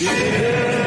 Yeah.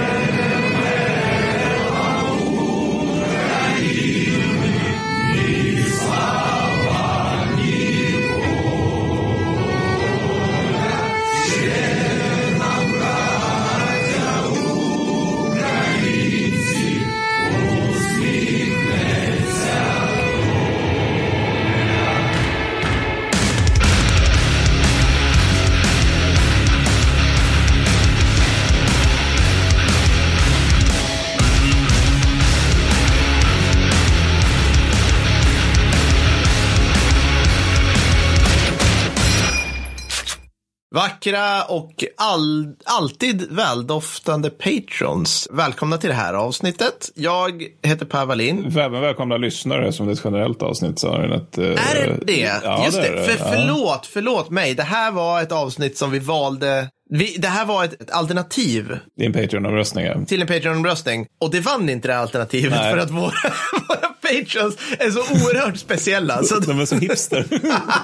Vackra och all, alltid väldoftande patrons. Välkomna till det här avsnittet. Jag heter Per Wallin. Även välkomna lyssnare som det är ett generellt avsnitt. Så är, det ett, är det det? Ja, Just det, det. För, förlåt, förlåt mig. Det här var ett avsnitt som vi valde. Vi, det här var ett, ett alternativ är en Patreon-omröstning. ja. till en Patreon-omröstning. Och det vann inte det alternativet Nej. för att våra, våra patrons är så oerhört speciella. Så De är som hipster.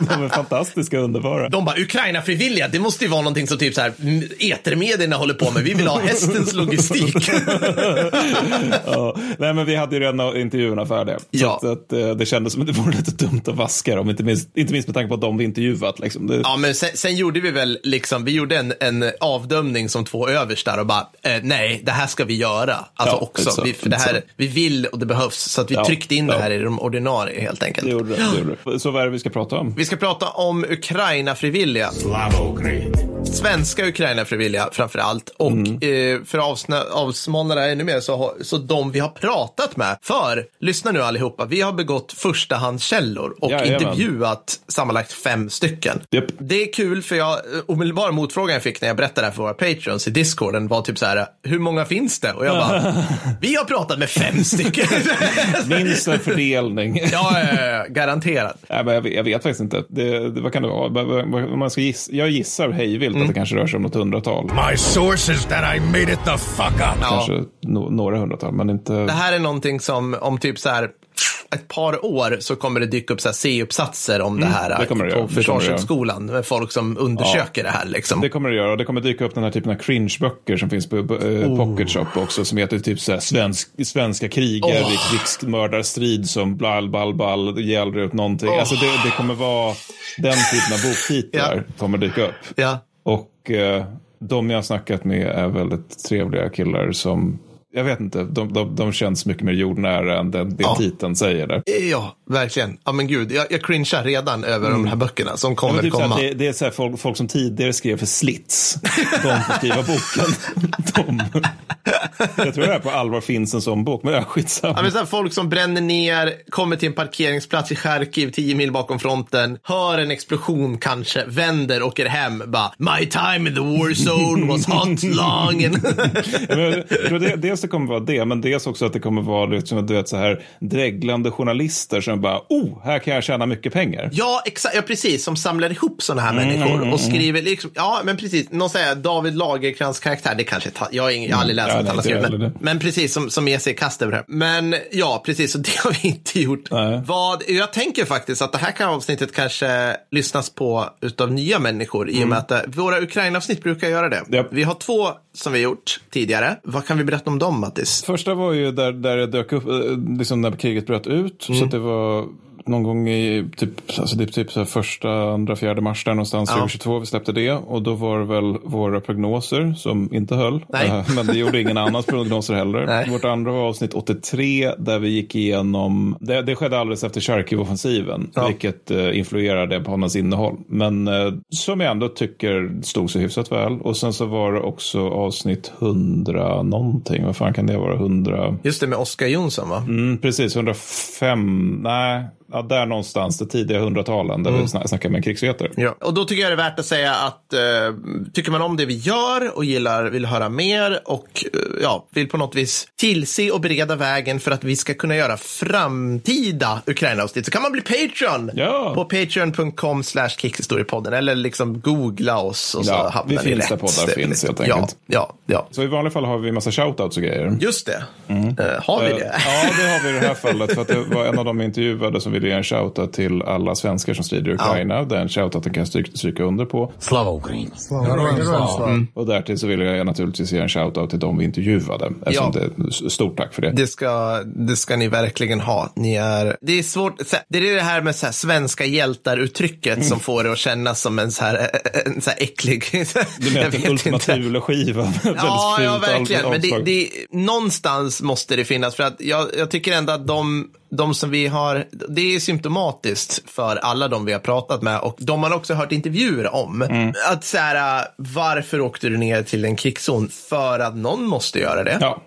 De är fantastiska och underbara. De bara, Ukraina-frivilliga, det måste ju vara någonting som typ så här, mm, etermedierna håller på med. Vi vill ha hästens logistik. Ja. Nej, men vi hade ju redan intervjuerna färdiga. Ja. Så att, att, eh, det kändes som att det vore lite dumt att vaska dem. Inte minst, inte minst med tanke på att de vi intervjuat. Liksom. Det, Ja, men sen, sen gjorde vi väl liksom, vi gjorde en, en avdömning som två överstar och bara, eh, nej, det här ska vi göra. Alltså Ja, också, vi, för det här, vi vill och det behövs. Så att vi Ja, tryckte in det ja. här i de ordinarie helt enkelt. det gjorde det. det, gjorde det. Så vad är det vi ska prata om? Vi ska prata om Ukraina-frivilliga. Svenska Ukraina-frivilliga framför allt. Och Mm. eh, för att avsmalna det här ännu mer så, så de vi har pratat med. För, lyssna nu allihopa, vi har begått förstahandskällor och Jajamän. intervjuat sammanlagt fem stycken. Japp. Det är kul för jag, eh, omedelbara motfrågan jag fick när jag berättade det här för våra patrons i discorden var typ så här, hur många finns det? Och jag bara, vi har pratat med fem stycken. Minst en fördelning. ja, ja, ja, garanterat. Nej, men jag, vet, jag vet faktiskt inte. Det, det, vad kan det vara? Man ska giss, jag gissar hejvilt Mm. att det kanske rör sig om något hundratal. My source is that I made it the fuck up. Ja. Kanske no, några hundratal, men inte... Det här är någonting som om typ så här ett par år så kommer det dyka upp så här C-uppsatser om det här Mm, det kommer det på det det Försvarshögskolan med folk som undersöker det här. Liksom. Det kommer det göra. Och det kommer dyka upp den här typen av cringe-böcker som finns på eh, Oh. Pocket Shop också. Som heter typ så här, svensk, svenska krigare, Oh. oh. krigsmördarstrid som ball, ball, ball, gäller upp någonting. Alltså det, det kommer vara den typen av boktitlar Ja. kommer dyka upp. Ja. Och eh, de jag har snackat med är väldigt trevliga killar som jag vet inte, de, de, de känns mycket mer jordnära än den, den Ja. titeln säger där. ja, verkligen. Ja, men gud, jag, jag cringear redan över de här böckerna som Mm. Ja, kommer typ komma. det, det är så här folk, folk som tidigare skrev för Slits. De får skriva boken. De, jag tror det här på allvar finns en sån bok, men ja, Ja, skitsamma. men så här, folk som bränner ner, kommer till en parkeringsplats i Charkiv, 10 mil bakom fronten, hör en explosion kanske, vänder, åker hem, bara My time in the war zone was hot, long and... Men tror det, dels det kommer vara det, men dels också att det kommer vara liksom, du vet, så här dreglande journalister som bara, oh, här kan jag tjäna mycket pengar. Ja, exakt. Ja, precis. Som samlar ihop sådana här Mm, människor och skriver liksom, ja, men precis. Någon säger David Lagerkrans karaktär, det kanske ta, jag, har ingen, jag har aldrig läst Ja, nej, han har inte jag skrivit, men, men precis som, som ger sig i kast över det här. Men ja, precis, så det har vi inte gjort. Nej. Vad, jag tänker faktiskt att det här kan avsnittet kanske lyssnas på utav nya människor i och med att eh, våra Ukraina-avsnitt brukar göra det. Mm. Japp. Vi har två som vi gjort tidigare. Vad kan vi berätta om dem, Mattis? Första var ju där, där det dök upp, eh, liksom när kriget bröt ut. Så att det var någon gång i typ, alltså är typ så första, andra, fjärde mars där någonstans 2022 vi släppte det. Och då var det väl våra prognoser som inte höll. Nej. Men det gjorde ingen annans prognoser heller. Nej. Vårt andra var avsnitt 83 där vi gick igenom, det, det skedde alldeles efter Charkiv-offensiven. Ja. Vilket eh, influerade på hans innehåll. Men eh, som jag ändå tycker stod sig hyfsat väl. Och sen så var det också avsnitt 100 någonting. Vad fan kan det vara? 100? Just det med Oskar Jonsson, va? Mm, precis, 105, nej, ja, där någonstans, det tidiga hundratalen där vi sna- snackar med krigsvetare. Ja. Och då tycker jag det är värt att säga att eh, tycker man om det vi gör och gillar, vill höra mer och eh, ja, vill på något vis tillse och bereda vägen för att vi ska kunna göra framtida Ukraina-avsnitt så kan man bli Patreon Ja. på patreon.com slash kickhistoriepodden eller liksom googla oss och så Ja, hamnar vi ni finns rätt. där poddar finns, helt enkelt. Ja, ja. Så i vanliga fall har vi massa shoutouts och grejer. Just det. Eh, har vi Eh, det? Ja, det har vi i det här fallet. För att det var en av de intervjuade som vill jag ge en shoutout till alla svenskar som strider i Ukraina. Den shoutouten kan jag stryka, stryka under på. Slava Ukraini. Och därtill så vill jag naturligtvis ge en shoutout till de vi intervjuade. Ja. det, stort tack för det. Det ska, det ska ni verkligen ha. Ni är, det är svårt, det är det här med så här svenska hjältar-uttrycket som får det att kännas som en så här, en så här äcklig... Du menar en vet Ultima inte. Thule-skiva? med väldigt Ja, ja, verkligen. Men det, det, någonstans måste det finnas. För att jag, jag tycker ändå att de, de som vi har, det är symptomatiskt för alla de vi har pratat med och de man också hört intervjuer om. Mm. Att så här, varför åkte du ner till en krigszon? För att någon måste göra det. Ja.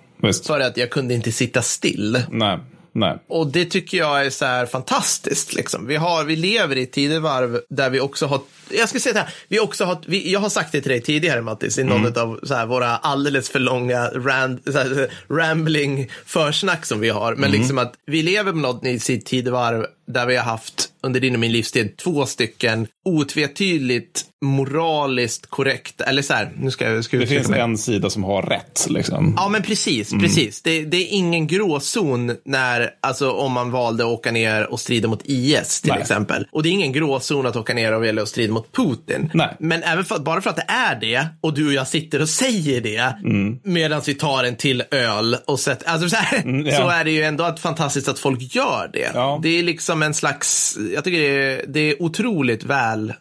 För att jag kunde inte sitta still. Nej, nej. Och det tycker jag är så här fantastiskt. Liksom. Vi, har, vi lever i ett tidevarv där vi också har, jag ska säga det här, vi också har, vi, jag har sagt det till dig tidigare Mattis, i något av så här, våra alldeles för långa rand, här, rambling försnack som vi har. Men liksom att vi lever på något i sitt tidevarv där vi har haft under din och min livstid två stycken otvetydigt moraliskt korrekta, eller så här, nu ska jag, ska Det finns mig. en sida som har rätt. Liksom. Ja, men precis. precis. Det, det är ingen gråzon när, alltså, om man valde att åka ner och strida mot IS till Nej. exempel. Och det är ingen gråzon att åka ner och välja att strida mot Putin. Nej. Men även för, bara för att det är det och du och jag sitter och säger det Mm. medan vi tar en till öl och sätter, alltså så, här, ja. så är det ju ändå fantastiskt att folk gör det. Ja. Det är liksom en slags, jag tycker det är, det är otroligt väl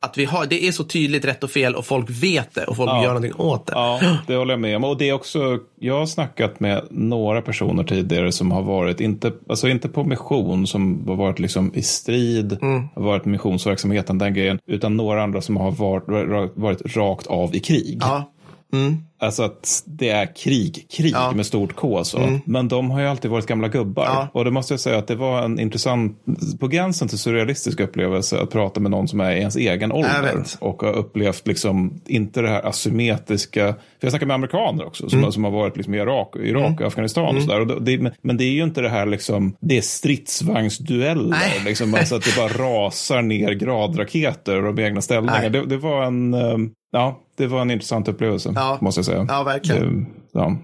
att vi har, det är så tydligt rätt och fel och folk vet det och folk Ja. gör någonting åt det. Ja, det håller jag med om. Och det är också, jag har snackat med några personer tidigare som har varit, inte, alltså inte på mission, som har varit liksom i strid, Mm. har varit missionsverksamheten, den grejen, utan några andra som har varit, varit rakt av i krig. Ja. Alltså att det är krig, krig Ja. Mm. med stort K. Så. Men de har ju alltid varit gamla gubbar. Ja. Och det måste jag säga att det var en intressant, på gränsen till surrealistisk upplevelse att prata med någon som är i ens egen ålder. Och har upplevt liksom, inte det här asymmetriska, för jag snackar med amerikaner också, Mm. som, som har varit liksom i Irak, Irak och Afghanistan och sådär. Och det, men- det är ju inte det här liksom, det är stridsvagnsdueller. Liksom, alltså att det bara rasar ner gradraketer och de egna ställningar. Nej. Det, det var en, eh, ja, det var en intressant upplevelse, Ja. måste jag säga. Ja, verkligen. Det, ja.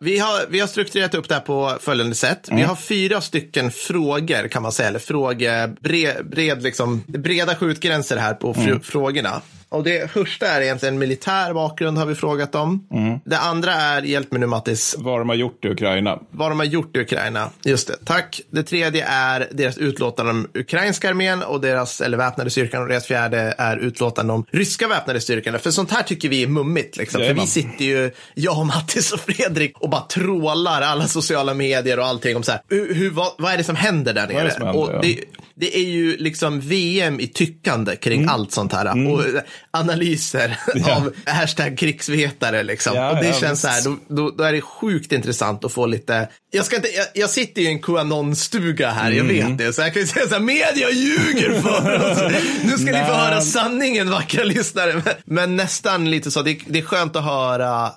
Vi har, vi har strukturerat upp det här på följande sätt. Mm. Vi har fyra stycken frågor kan man säga, eller fråge, bred, bred, liksom, breda skjutgränser här på Mm. frågorna. Och det första är egentligen militär bakgrund har vi frågat om. Mm. Det andra är, hjälp mig nu Mattis, Vad de har gjort i Ukraina. vad de har gjort i Ukraina. Just det, tack. Det tredje är deras utlåtande om ukrainska armén och deras, eller väpnade styrkan. Och deras fjärde är utlåtande om ryska väpnade styrkan. För sånt här tycker vi är mummigt. Liksom. För vi sitter ju, jag, Mattis och Fredrik, och bara trålar alla sociala medier och allting om så här. Hur, hur, vad, vad är det som händer där är nere? det som händer, och ja. det, det är ju liksom VM i tyckande kring Mm. allt sånt här. Och analyser Ja. av hashtag krigsvetare. Liksom. Ja, och det ja, känns så här, då, då, då är det sjukt intressant att få lite... Jag, ska inte, jag, jag sitter ju i en QAnon-stuga här, jag Mm. vet det. Så jag kan ju säga så här, media ljuger för oss. Nu ska ni få höra sanningen, vackra lyssnare. Men, men nästan lite så, det, det är skönt att höra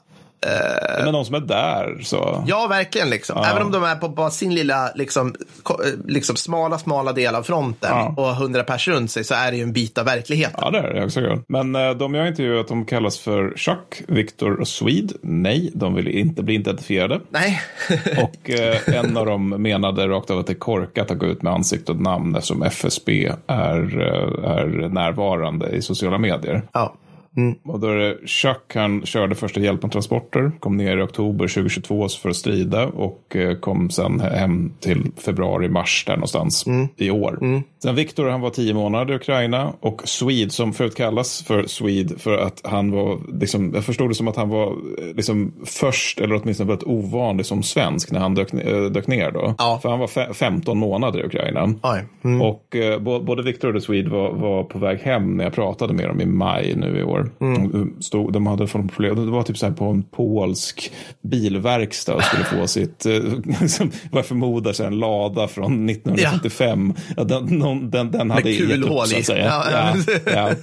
Men de som är där så. Ja, verkligen. Liksom. Även om de är på bara sin lilla liksom, eh, liksom, smala, smala del av fronten Ja. och hundra pers runt sig så är det ju en bit av verkligheten. Ja, det är det också. kul. Men eh, de jag intervjuat de kallas för Chuck, Victor och Swede. Nej, de vill inte bli identifierade. Nej. Och eh, en av dem menade rakt av att det är korkat att gå ut med ansikte och namn eftersom FSB är, eh, är närvarande i sociala medier. ja. Och då är det Chuck, han körde första hjälpen-transporter, kom ner i oktober 2022 för att strida och eh, kom sen hem till februari-mars där någonstans i år. Sen Viktor, han var tio månader i Ukraina och Swede, som förut kallas för Swede för att han var, liksom, jag förstod det som att han var eh, liksom först, eller åtminstone väldigt ovanlig som svensk när han dök, eh, dök ner då. Ja. För han var fe- 15 månader i Ukraina. Mm. Och eh, både Victor och Swede var, var på väg hem när jag pratade med dem i maj nu i år. De, stod, de hade fått problem. Det var typ så här på en polsk bilverkstad och skulle få sitt, eh, som vad jag förmodar, så en lada från 1955. Ja. den, någon, den, den hade gett upp så att säga. Ja, Ja, ja. ja.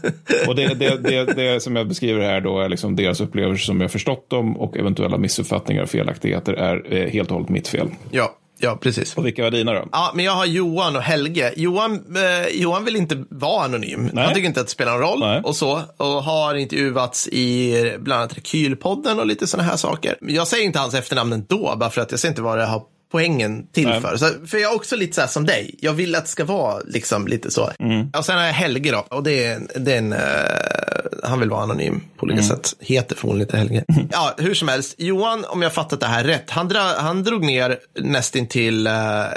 Och det, det, det, det som jag beskriver här då är liksom deras upplevelser som jag förstått dem och eventuella missuppfattningar och felaktigheter är eh, helt och hållet mitt fel. Ja, ja, precis. Och vilka var dina då? Ja, men jag har Johan och Helge. Johan, eh, Johan vill inte vara anonym. Nej. Han tycker inte att det spelar någon roll Nej. och så. Och har intervjuats i bland annat Rekylpodden och lite sådana här saker. Jag säger inte hans efternamn ändå, bara för att jag ser inte vad det har poängen till för. Så, för jag är också lite så här som dig. Jag vill att det ska vara liksom lite så. Mm. Och sen har jag Helge då. Och det är, det är en, uh, han vill vara anonym på olika Mm. sätt. Heter förmodligen inte Helge. ja, hur som helst. Johan, om jag fattat det här rätt, han, dra, han drog ner nästintill uh,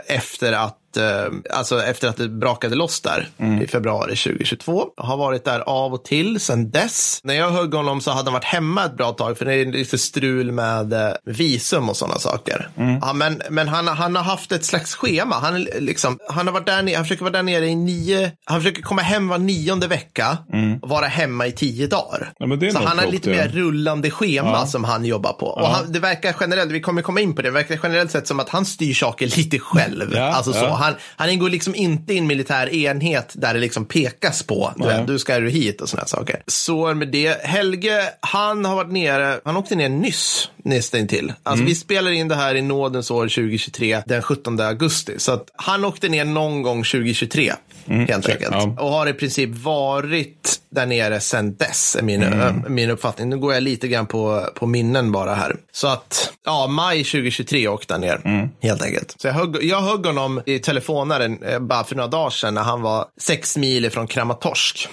efter att eh, alltså efter att det brakade loss där Mm. i februari 2022. Har varit där av och till sedan dess. När jag högg honom så hade han varit hemma ett bra tag för det är lite strul med eh, visum och sådana saker. Mm. Ja, men men han, han har haft ett slags schema. Han, liksom, han, har varit där nere, han försöker vara där nere i nio, han försöker komma hem var nionde vecka och vara hemma i tio dagar. Mm. Ja, så han har lite ja. mer rullande schema som han jobbar på. Och han, det verkar generellt, vi kommer komma in på det, det verkar generellt sett som att han styr saker lite själv. Ja, alltså så. Han, han ingår liksom inte i en militär enhet där det liksom pekas på, du, vet, du ska ju hit och sådana saker. Så med det, Helge, han har varit nere, han åkte ner nyss nästan till. Alltså Mm. vi spelar in det här i nådens år 2023, den 17 augusti. Så att han åkte ner någon gång 2023, helt enkelt. Mm. ja. Och har i princip varit där nere sedan dess, är min, Mm. min uppfattning. Nu går jag lite grann på, på minnen bara här. Så att, ja, maj 2023 åkte han ner, Mm. helt enkelt. Så jag högg, jag högg honom i telefonaren eh, bara för några dagar sedan när han var sex mil från Kramatorsk.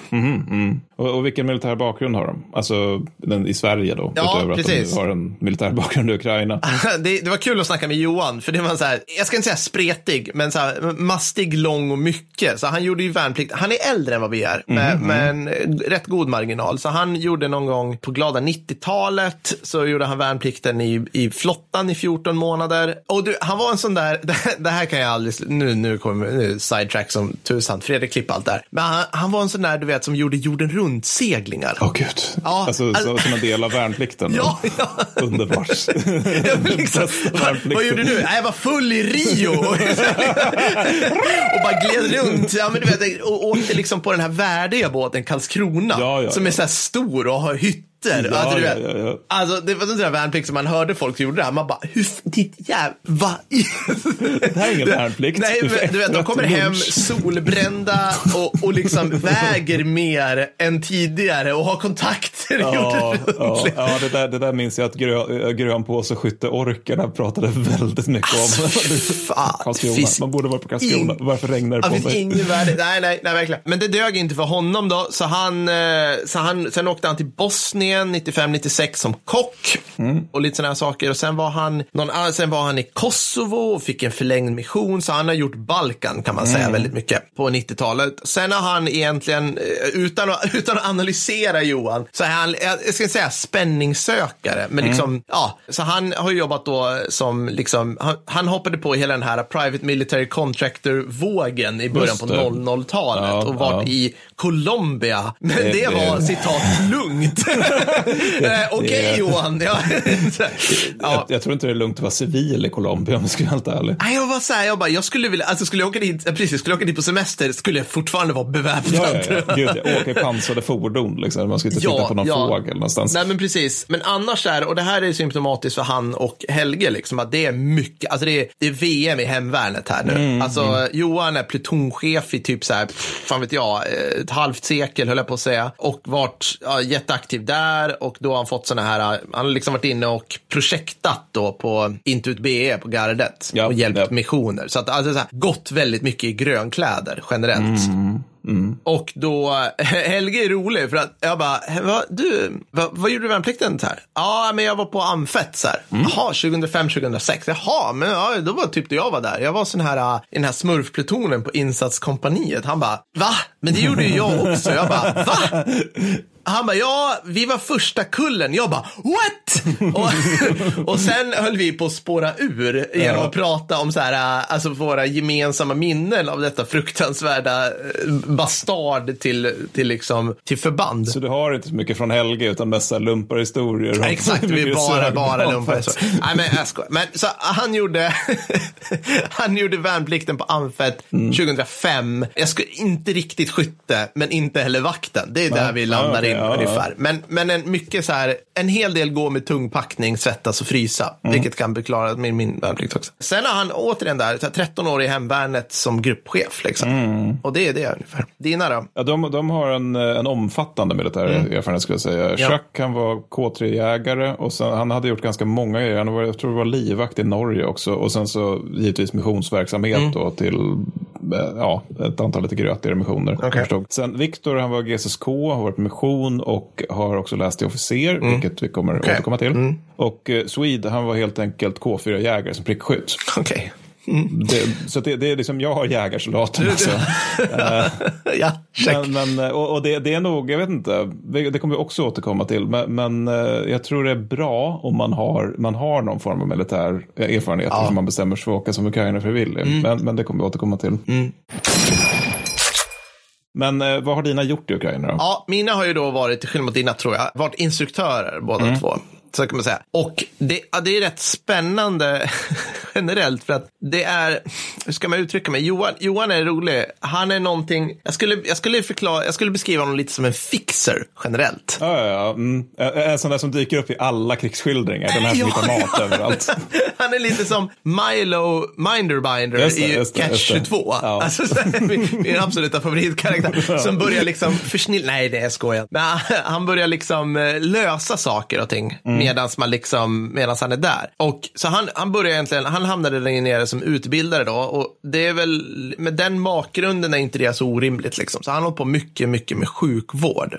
Och, och vilken militär bakgrund har de? Alltså den, i Sverige då? Ja, utöver precis. att de har en militär bakgrund i Ukraina. det, det var kul att snacka med Johan, för det var så här, jag ska inte säga spretig, men så här, mastig, lång och mycket. Så han gjorde ju värnplikt. Han är äldre än vad vi är, med, med en eh, rätt god marginal. Så han gjorde någon gång på glada 90-talet, så gjorde han värnplikten i, i flottan i 14 månader. Och du, han var en sån där, det här kan jag aldrig, nu, nu kommer nu sidetrack som tusan, Fredrik klipp allt där. Men han, han var en sån där, du vet, som gjorde jorden runt-seglingar. Åh gud. Ja, alltså, alltså- så, som en del av värnplikten. Ja, ja. Underbart. Liksom, vad, vad gjorde du? Nej, Jag var full i Rio. och bara gled runt. Ja, men du vet, och åkte liksom på den här värdiga båten Karlskrona. Ja, ja, som är så här stor och har hytter. Ja, alltså, du vet, ja, ja. alltså, det var sån där värnplikt som man hörde folk som gjorde det här. Man bara, hur, ditt jävla... Va? Det här är ingen värnplikt. Nej, men, du vet, de kommer hem solbrända och, och liksom väger mer än tidigare och har kontakter. Ja, ja, ja det, där, det där minns jag att grö, grönpåseskytteorkerna pratade väldigt mycket om. Alltså, fan, finns Man borde vara på Karlskrona. in- Varför regnar det på mig? ingen värde. Nej, nej, nej, verkligen. Men det dög inte för honom då, så han, eh, så han, sen åkte han till Bosnien 95-96 som kock Mm. och lite sådana här saker. Och sen var han, någon, sen var han i Kosovo och fick en förlängd mission, så han har gjort Balkan kan man säga Mm. väldigt mycket på 90-talet. Sen har han egentligen, eh, utan att, utan att analysera Johan, så är han, jag ska säga spänningssökare, men Mm. liksom, ja, så han har jobbat då som, liksom, han, han hoppade på hela den här private military contractor-vågen i början på det. 00-talet Ja, och varit ja. i Colombia. Men det, Det- var, det- citat, lugnt. Eh, Okej Johan. Ja. ja. Jag, jag tror inte det är lugnt att vara civil i Colombia om jag ska vara helt ärlig. Nej, jag var så här, jag bara, jag skulle vilja, alltså skulle jag åka dit, precis, skulle jag åka dit på semester skulle jag fortfarande vara beväpnad. Ja, ja, ja. Gud, jag åker i pansrade fordon. Liksom. Man ska inte titta på någon fågel någonstans. Nej, men precis. Men annars är, och det här är symptomatiskt för han och Helge, liksom, att det är mycket, alltså det är, det är VM i hemvärnet här nu. Mm, alltså Johan är plutonchef i typ så här, fan vet jag, ett halvt sekel höll jag på att säga. Och varit ja, jätteaktiv där och då har han fått sådana här, han har liksom varit inne och projektat då på Intut BE på gardet Ja, och hjälpt ja. missioner. Så att alltså så här, gått väldigt mycket i grönkläder generellt. Mm, Och då, Helge är rolig för att jag bara, va, du, va, vad gjorde du värnplikten här? Ja, men jag var på Amfett så här. Mm. Jaha, 2005, 2006. Jaha, men ja, då var typ det jag var där. Jag var sån här äh, i den här smurfplutonen på insatskompaniet. Han bara, va? Men det gjorde ju jag också. Jag bara, va? Han bara, ja, vi var första kullen. Jag bara, what? och, och sen höll vi på att spåra ur genom Ja. att prata om så här, äh, alltså våra gemensamma minnen av detta fruktansvärda äh, bastard till, till, liksom, till förband. Så du har inte så mycket från Helge utan mest lumparhistorier. om Exakt, vi är bara, bara man lumpar. fått. Nej, men jag skojar. Men så han gjorde, han gjorde värnplikten på Amfett 2005. Jag skulle inte riktigt skytte, men inte heller vakten. Det är där vi landar okej. In ja, ungefär. Men, men en, mycket så här, en hel del går med tung packning, svettas och frysa. Mm. Vilket kan förklara min, min värnplikt också. Sen har han återigen där, så här, 13 år i hemvärnet som gruppchef. Liksom. Mm. Och det är det ungefär. Dina då? Ja, de, de har en, en omfattande militär erfarenhet skulle jag säga. Mm. Ja. Jacques han var K3-jägare och sen, han hade gjort ganska många grejer. Han var, jag tror det var livvakt i Norge också. Och sen så givetvis missionsverksamhet Mm. då till eh, ja, ett antal lite grötigare missioner. Förstod. Sen Viktor han var GSSK, har varit på mission och har också läst till officer, vilket vi kommer Mm. Okej. återkomma till. Och eh, Swede han var helt enkelt K4-jägare som prickskytt. Okej. Det, så det, det är liksom, jag har jägarsoldaten alltså. ja, check. Men, men, och, och det, det är nog, jag vet inte, det kommer vi också återkomma till, men, men eh, jag tror det är bra om man har, man har någon form av militär erfarenhet som man bestämmer sig för att åka som ukrainare frivillig. Men, men det kommer vi återkomma till. Men eh, vad har dina gjort i Ukraina då? Ja, mina har ju då varit, till skillnad mot dina tror jag, varit instruktörer båda Mm. två. Så kan man säga. Och det, ja, det är rätt spännande generellt för att det är, hur ska man uttrycka mig? Johan, Johan är rolig. Han är någonting, jag skulle, jag skulle förklara, jag skulle beskriva honom lite som en fixer generellt. Ja, ja, ja. Mm. En- sån där som dyker upp i alla krigsskildringar. Den här som Ja, hittar mat överallt. Han är lite som Milo Minderbinder det, i Catch just det. 22. Ja. Alltså, min, min absoluta favoritkaraktär. Som börjar liksom försnilla, nej det är. Men han- han börjar liksom eh, lösa saker och ting Mm. Medans man liksom, medans han är där. Och så han, han börjar egentligen, han hamnade där nere som utbildare då. Och det är väl, med den bakgrunden är inte det så orimligt liksom. Så han hållit på mycket, mycket med sjukvård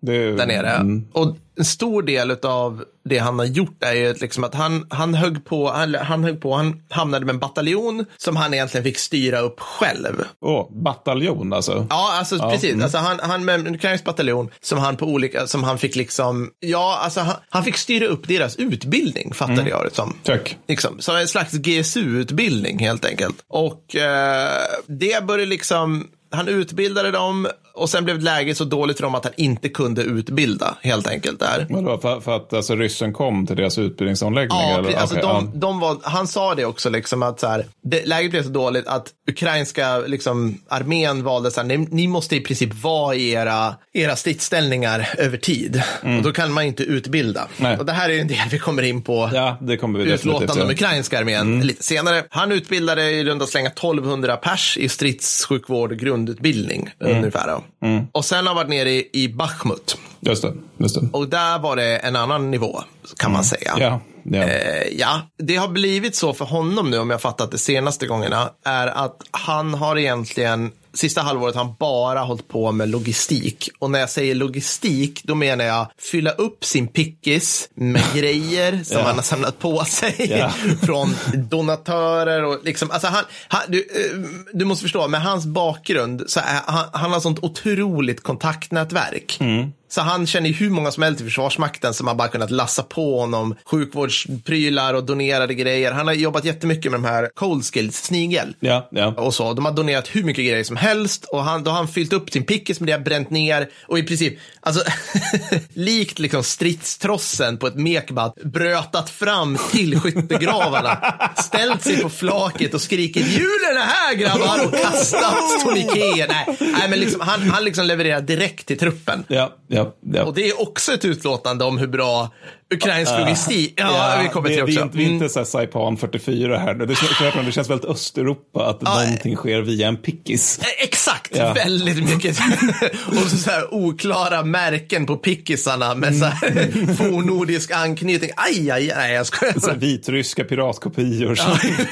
Det är, där nere. Mm. Och en stor del av det han har gjort är ju liksom att han, han högg på, han, han högg på, han hamnade med en bataljon som han egentligen fick styra upp själv. Åh, bataljon alltså. Ja, alltså precis. Alltså, han, han med en ukrainsk bataljon som han på olika, som han fick liksom, ja, alltså han, han fick styra upp deras utbildning, fattade jag det som. Tack. Liksom, så en slags GSU-utbildning helt enkelt. Och eh, det började liksom, han utbildade dem och sen blev läget så dåligt för dem att han inte kunde utbilda helt enkelt där. Vadå, för, för att alltså, ryssen kom till deras utbildningsanläggning? Ja, eller? alltså Okej, de, de var, han sa det också, liksom att så här, det, läget blev så dåligt att ukrainska liksom, armén valde så här, ni, ni måste i princip vara i era, era stridsställningar över tid. Och då kan man inte utbilda. Mm. Nej. Och det här är en del vi kommer in på. Ja, det kommer vi Utlåtande om göra. ukrainska armén Mm. lite senare. Han utbildade i runda slänga 1200 pers i stridssjukvård och grundutbildning Mm. ungefär. Då. Och sen har han varit nere i, i Bachmut. Just det. Just det. Och där var det en annan nivå kan man säga. Mm. Ja, ja. Eh, ja, det har blivit så för honom nu, om jag fattat det senaste gångerna, är att han har egentligen Sista halvåret har han bara hållit på med logistik. Och när jag säger logistik, då menar jag fylla upp sin pickis med grejer som Ja. han har samlat på sig Ja. från donatörer och liksom, alltså han, han du, eh, du måste förstå, med hans bakgrund så är han, han har sånt otroligt kontaktnätverk. Så han känner ju hur många som helst i Försvarsmakten som har bara kunnat lassa på honom sjukvårdsprylar och donerade grejer. Han har jobbat jättemycket med de här cold skills, snigel. ja, ja. Och så. De har donerat hur mycket grejer som helst och han, då har han fyllt upp sin pickis med det, bränt ner och i princip, alltså likt liksom stridstrossen på ett mekbat, brötat fram till skyttegravarna, ställt sig på flaket och skrikit julen är här grabbar och kastat tourniqueter. Nej, nej, men liksom, han, han liksom levererar direkt till truppen. ja, ja, ja. Och det är också ett utlåtande om hur bra ukrainsk logistik, ja, vi kommer det, till vi, också. inte- vi är Mm. inte så här Saipan 44 här. Det, känns- det känns väldigt Östeuropa att någonting sker via en pickis. Eh, Exakt, Ja. väldigt mycket. och så, så här oklara märken på pickisarna med så här Mm. fornnordisk anknytning. Aj, aj, nej, jag skojar. Så vitryska piratkopior. Så.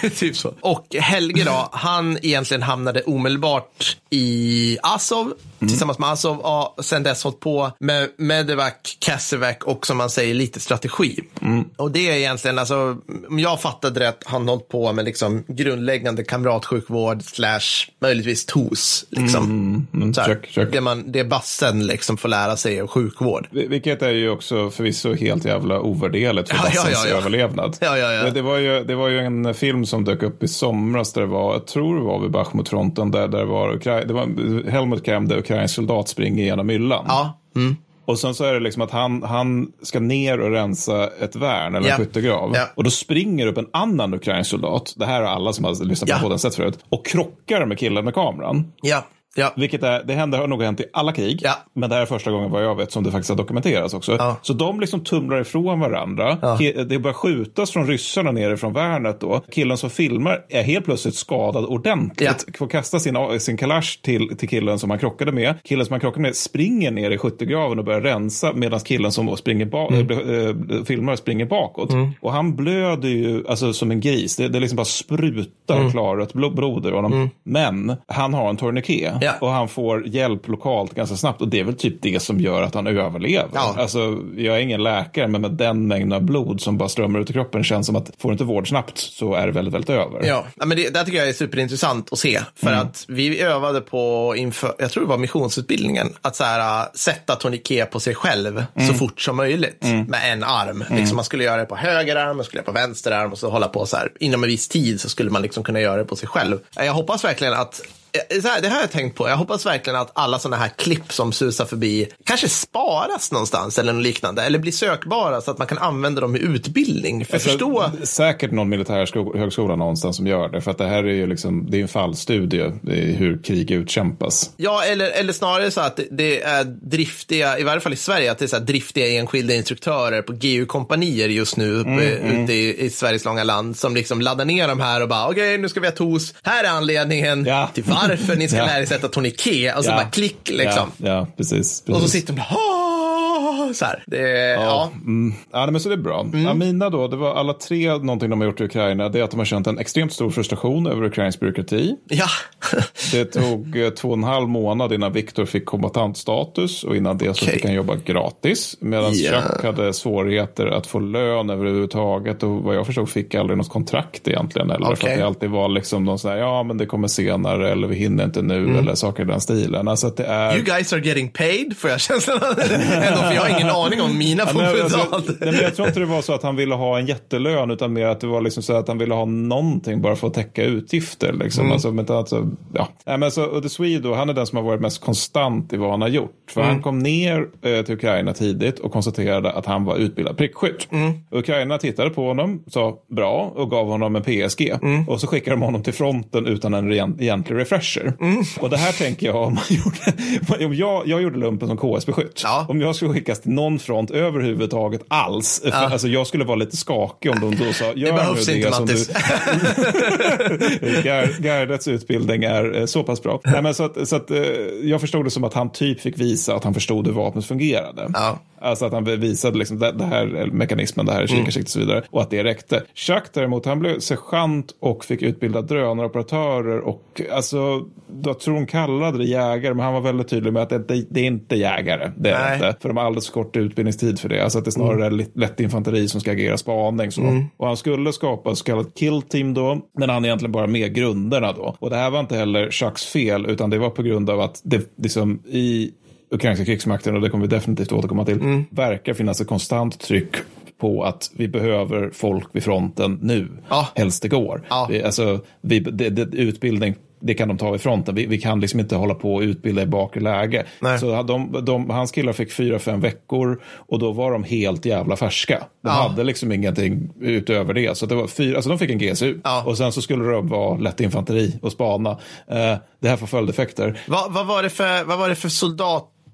Ja, typ så. Och Helge då, han egentligen hamnade omedelbart i Azov, tillsammans med Azov, och sen dess hållit på med Medevac, Kassevac och som man säger lite strategi. Och det är egentligen, alltså, om jag fattade rätt, han hållit på med liksom grundläggande kamratsjukvård slash möjligtvis TOS. Liksom. så här, check, check. Det, man, det bassen liksom får lära sig av sjukvård. Vil- Vilket är ju också förvisso helt jävla ovärderligt för Ja, bassens ja, ja. överlevnad. Ja, ja, ja. Det, det, var ju, det var ju en film som dök upp i somras där det var, jag tror det var vid Bachmutfronten, där, där det var, det var Helmut Krem där ukrainsk soldat springer genom myllan. Ja, mm. Och sen så är det liksom att han, han ska ner och rensa ett värn eller Ja. en skyttegrav. Ja. Och då springer upp en annan ukrainsk soldat, det här har alla som har lyssnat på Ja. podden sett förut, och krockar med killen med kameran. ja. Ja. Vilket är, det händer, har nog hänt i alla krig. Ja. Men det här är första gången vad jag vet som det faktiskt har dokumenterats också. Ja. Så de liksom tumlar ifrån varandra. Ki- Det börjar skjutas från ryssarna nerifrån värnet då. Killen som filmar är helt plötsligt skadad ordentligt. Får kasta sin, sin kalash till, till killen som han krockade med. Killen som han krockade med springer ner i skyttegraven och börjar rensa medan killen som springer ba- äh, filmar springer bakåt. Och han blöder ju alltså, som en gris. Det, det liksom bara sprutar klarrött blod, ur honom. Men han har en tourniquet Ja. och han får hjälp lokalt ganska snabbt. Och det är väl typ det som gör att han överlever. Ja. Alltså, jag är ingen läkare, men med den mängden av blod som bara strömmar ut i kroppen känns som att får du inte vård snabbt så är det väldigt, väldigt över. Ja, ja, men det, det tycker jag är superintressant att se. För att vi övade på, inför, jag tror det var missionsutbildningen, att så här, äh, sätta tourniquet på sig själv så fort som möjligt med en arm. Liksom, man skulle göra det på höger arm, man skulle göra det på vänster arm och så hålla på så här. Inom en viss tid så skulle man liksom kunna göra det på sig själv. Jag hoppas verkligen att eh, här, det har jag tänkt på. Jag hoppas verkligen att alla sådana här klipp som susar förbi kanske sparas någonstans eller något liknande. Eller blir sökbara så att man kan använda dem i utbildning. För Alltså, förstå... Säkert någon militär sko- högskola någonstans som gör det. För att det här är ju liksom, det är en fallstudie i hur krig utkämpas. Ja, eller, eller snarare så att det- är driftiga, i varje fall i Sverige, att det är så här driftiga enskilda instruktörer på GU-kompanier just nu uppe, ute i, i Sveriges långa land som liksom laddar ner de här och bara okej, nu ska vi ha TOS. Här är anledningen Ja. till varför ni ska lära er sätta tourniquet. Och så Ja. bara klick liksom. Ja, ja precis. precis. Och så sitter de bara Så här. Det, ja. Mm. Ja, men så det är bra. Mm. Amina då, det var alla tre någonting de har gjort i Ukraina. Det är att de har känt en extremt stor frustration över ukrainsk byråkrati. ja. Det tog eh, två och en halv månad innan Viktor fick kombatantstatus och innan det så Okej. fick han jobba gratis. Medan Ja. Chuck hade svårigheter att få lön överhuvudtaget och vad jag förstod fick aldrig något kontrakt egentligen. Eller för Okej. att det alltid var liksom de säger ja men det kommer senare eller vi hinner inte nu Mm. eller saker i den stilen. Alltså att det är... You guys are getting paid, får jag känslan av. Jag har ingen aning om mina får betalt. nej, men jag tror inte det var så att han ville ha en jättelön utan mer att det var liksom så att han ville ha någonting bara för att täcka utgifter. Liksom. Mm. Alltså, men alltså, ja. nej, men så, Udde Swede, han är den som har varit mest konstant i vad han har gjort. För Mm. han kom ner eh, till Ukraina tidigt och konstaterade att han var utbildad prickskytt. Mm. Ukraina tittade på honom, sa bra och gav honom en PSG. Mm. Och så skickade de honom till fronten utan en egentlig refresher. Mm. Och det här tänker jag om man gjorde, om jag, jag gjorde lumpen som KS-beskytt. Ja. Om jag skulle skickas till någon front överhuvudtaget alls. För, alltså, jag skulle vara lite skakig om de då sa, gör behövs nu inte, det som Mattis. du... Gar- Gardets utbildning är eh, så pass bra. Nej, men så att, så att, eh, jag förstod det som att han typ fick visa att han förstod hur vapnet fungerade. Ja. Alltså att han visade liksom det, det här är mekanismen, det här är kikarsikte och så vidare. Och att det räckte. Chuck däremot, han blev sergeant och fick utbilda drönaroperatörer. Och alltså, jag tror de kallade det jägare, men han var väldigt tydlig med att det, det, det är inte jägare. Det är Nej. inte. För de har alldeles för kort utbildningstid för det. Alltså att det snarare är lätt- infanteri som ska agera spaning. Så. Och han skulle skapa så kallat kill team då, men han egentligen bara med grunderna då. Och det här var inte heller Chucks fel, utan det var på grund av att det liksom i ukrainska krigsmakten, och det kommer vi definitivt återkomma till, Mm. verkar finnas ett konstant tryck på att vi behöver folk vid fronten nu, Ja. helst det går. Ja. Vi, alltså, vi, det, det, utbildning, det kan de ta vid fronten. Vi, vi kan liksom inte hålla på och utbilda i bakre läge. Nej. Så de, de, hans killar fick fyra, fem veckor och då var de helt jävla färska. De Ja. hade liksom ingenting utöver det. Så det var fyra, alltså de fick en GSU Ja. och sen så skulle de vara lätt infanteri och spana. Eh, det här får följdeffekter. Vad, vad, var det för, vad var det för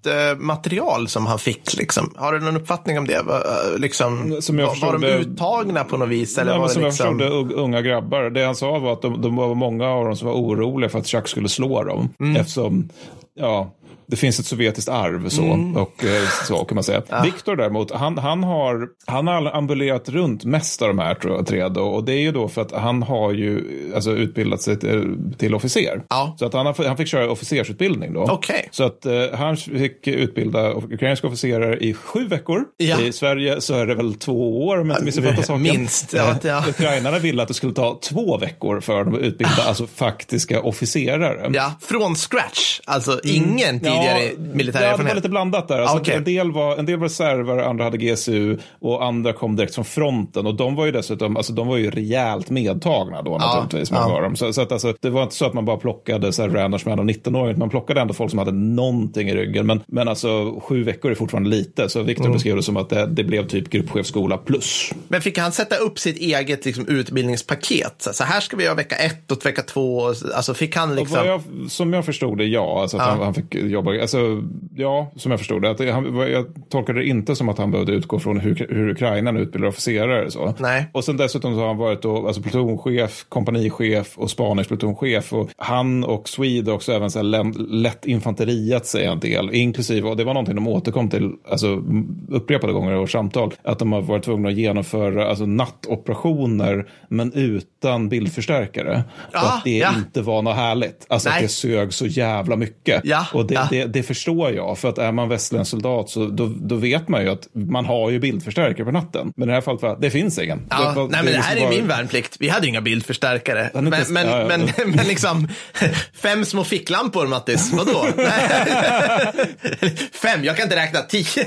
soldatmaterial som han fick? Liksom? Har du någon uppfattning om det? Eh, Liksom, Som jag var, var de förstod uttagna på något vis? Eller Nej, var som liksom... jag förstod det, unga grabbar. Det han sa var att de, de var många av dem som var oroliga för att Chuck skulle slå dem. Mm. Eftersom, ja, det finns ett sovjetiskt arv så, Mm. och eh, så kan man säga. Viktor däremot, han, han, har, han har ambulerat runt mest av de här tror jag, tre då, och det är ju då för att han har ju alltså, utbildat sig till, till officer. Ja. Så att han, han fick köra officersutbildning då. Okej. Så att eh, han fick utbilda ukrainska officerare i sju veckor. Ja. I Sverige så är det väl två år om jag inte missuppfattar saken. Minst, ja, ja. Ukrainarna ville att det skulle ta två veckor för dem att utbilda alltså faktiska officerare. Ja, från scratch. Alltså ingenting tidigare Ja, militär ja, det var lite blandat där. Alltså, Ah, okej. en, del var, en del var reservare, andra hade GSU och andra kom direkt från fronten. Och de var ju dessutom, alltså de var ju rejält medtagna då naturligtvis. ja. Man var dem. Så, så att, alltså, det var inte så att man bara plockade så här randoms de 19-åringar. Man plockade ändå folk som hade någonting i ryggen. Men, men alltså sju veckor är fortfarande lite. Så Viktor Mm. beskrev det som att det, det blev typ gruppchefskola plus. Men fick han sätta upp sitt eget liksom, utbildningspaket? Så, här ska vi göra vecka ett och vecka två. Alltså fick han liksom... jag, som jag förstod det, ja. Alltså Ja. Han, han fick jobba, alltså, ja, som jag förstod det. Att han, jag tolkade det inte som att han behövde utgå från hur, hur Ukraina utbildar officerare. Så. Nej. Och sen dessutom så har han varit då, alltså plutonchef, kompanichef och spaningsplutonchef. Och han och Swede också även så här lätt infanteriat sig en del. Inklusive, och det var någonting de återkom till alltså, upprepade gånger i vårt samtal. Att de har varit tvungna att genomföra alltså, nattoperationer men utan bildförstärkare. och Ja, att det ja. inte var något härligt. Alltså Nej. att det sög så jävla mycket. Ja, och det, ja. det, det förstår jag. För att är man västerländsk soldat så då, då vet man ju att man har ju bildförstärkare på natten. Men i det här fallet, va, det finns ingen. Ja, det, nej, men det här liksom är bara- min värnplikt. Vi hade inga bildförstärkare. Men, inte- men, ja, ja. men, men liksom, fem små ficklampor, Mattis. Vadå? Fem, jag kan inte räkna. Tio.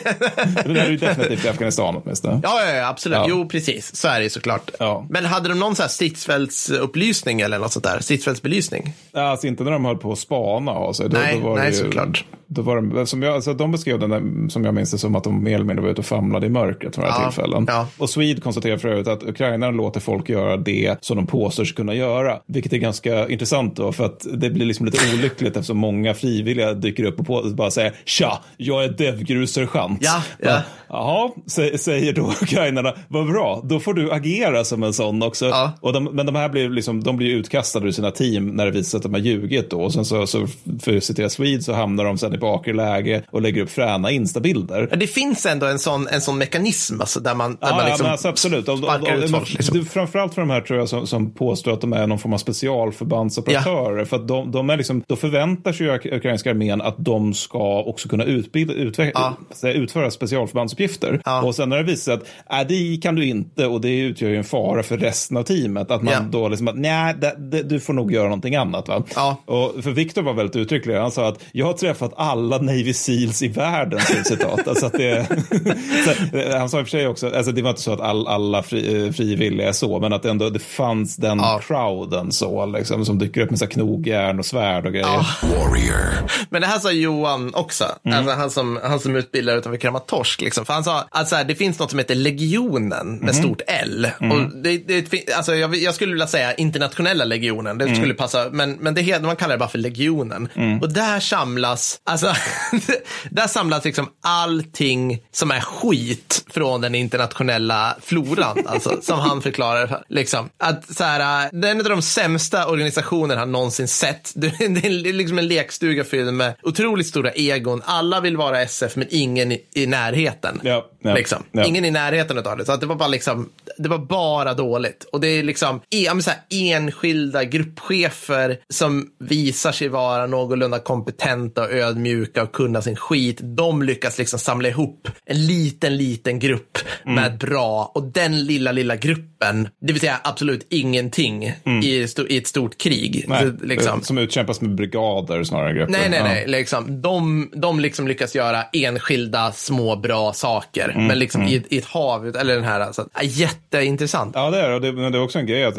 Det där är ju definitivt i Afghanistan åtminstone. Ja, ja, ja absolut. Ja. Jo, precis. Så är det ju såklart. Ja. Men hade de någon här stridsfältsupplysning eller något sånt där? Stridsfältsbelysning? Alltså inte när de höll på att spana av sig. Då, Nej, då var nej, det ju, såklart. much. Då var de, som jag, alltså, de beskrev den där, som jag minns det som att de mer eller mindre var ute och famlade i mörkret vid några Ja, tillfällen. ja. Och Swede konstaterar för övrigt att Ukraina låter folk göra det som de påstår sig kunna göra. Vilket är ganska intressant då, för att det blir liksom lite olyckligt eftersom många frivilliga dyker upp och på, bara säger tja, jag är devgrussergeant. Ja, ja. Jaha, sä- säger då ukrainarna, vad bra, då får du agera som en sån också. Ja. Och de, men de här blir, liksom, de blir utkastade ur sina team när det visar sig att de har ljugit. Då. Och sen så, så för att citera Swede så hamnar de sen i bakre läge och lägger upp fräna instabilder. Ja, det finns ändå en sån, en sån mekanism alltså, där man, där Ja, man ja, liksom men alltså, absolut. Och- sparkar ut folk. Liksom. Framförallt för de här tror jag som, som påstår att de är någon form av specialförbandsoperatörer. För att de, de är liksom, då förväntar sig ju uk- ukrainska armén att de ska också kunna utbilda, utve- Ja. utföra specialförbandsuppgifter. Ja. Och sen när det visar att äh, det kan du inte och det utgör ju en fara för resten av teamet. Att man Ja. då liksom att nej, det, det, du får nog göra någonting annat. Va? Ja. Och för Viktor var väldigt uttrycklig. Han sa att jag har träffat alla Navy Seals i världen. Citat. Alltså det, eh, han sa i och för sig också, alltså det var inte så att all, alla fri, eh, frivilliga är så, men att ändå det fanns den Ja. crowden så, liksom, som dyker upp med så knogjärn och svärd och grejer. Ja. Warrior. Men det här sa Johan också, Mm. alltså han, som, han som utbildar utanför Kramatorsk. Liksom. För han sa att så här, det finns något som heter Legionen med Mm. stort L. Och det, det, alltså, jag, jag skulle vilja säga internationella legionen, Mm. det skulle passa, men, men det, man kallar det bara för legionen. Och där samlas, alltså, där samlas liksom allting som är skit från den internationella floran, alltså, som han förklarar. Liksom. Att så här, det är en av de sämsta organisationer han någonsin sett. Det är liksom en lekstuga fylld med otroligt stora egon. Alla vill vara SF, men ingen i, närheten. Ja, ja, liksom. ja. Ingen i närheten av det. Så att det var bara liksom, det var bara dåligt. Och det är liksom e- så här, enskilda gruppchefer som visar sig vara någorlunda kompetenta och ödmjuka och kunna sin skit. De lyckas liksom samla ihop en liten, liten grupp Mm. med bra och den lilla, lilla gruppen, det vill säga absolut ingenting i, sto- i ett stort krig. Mm. Nej, Så, liksom. Som utkämpas med brigader snarare än grupper. Nej, nej, Ja. nej. Liksom, de, de liksom lyckas göra enskilda små bra saker. Mm, Men liksom i, ett- i ett hav, eller den här, alltså, jätteintressant. Ja, det är och det. Men det är också en grej att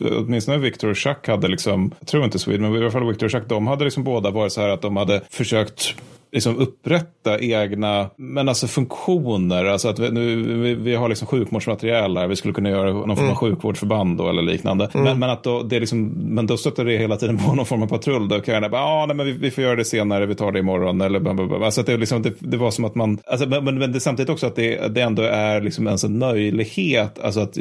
åtminstone Victor och Chuck hade liksom, jag tror inte Sweden, men i alla fall Victor och Chuck, de hade liksom båda varit så här att de hade Project. Liksom upprätta egna, men alltså funktioner, alltså att vi, nu, vi, vi har liksom sjukvårdsmaterial här, vi skulle kunna göra någon form av sjukvårdsförband då eller liknande. Men, men att då, det är liksom, men då stöter det hela tiden på någon form av patrull, då kan jag bara, ah, nej, men vi, vi får göra det senare, vi tar det imorgon, eller. Alltså att det, liksom, det, det var som att man, alltså, men, men det är samtidigt också att det, det ändå är liksom ens en möjlighet, alltså att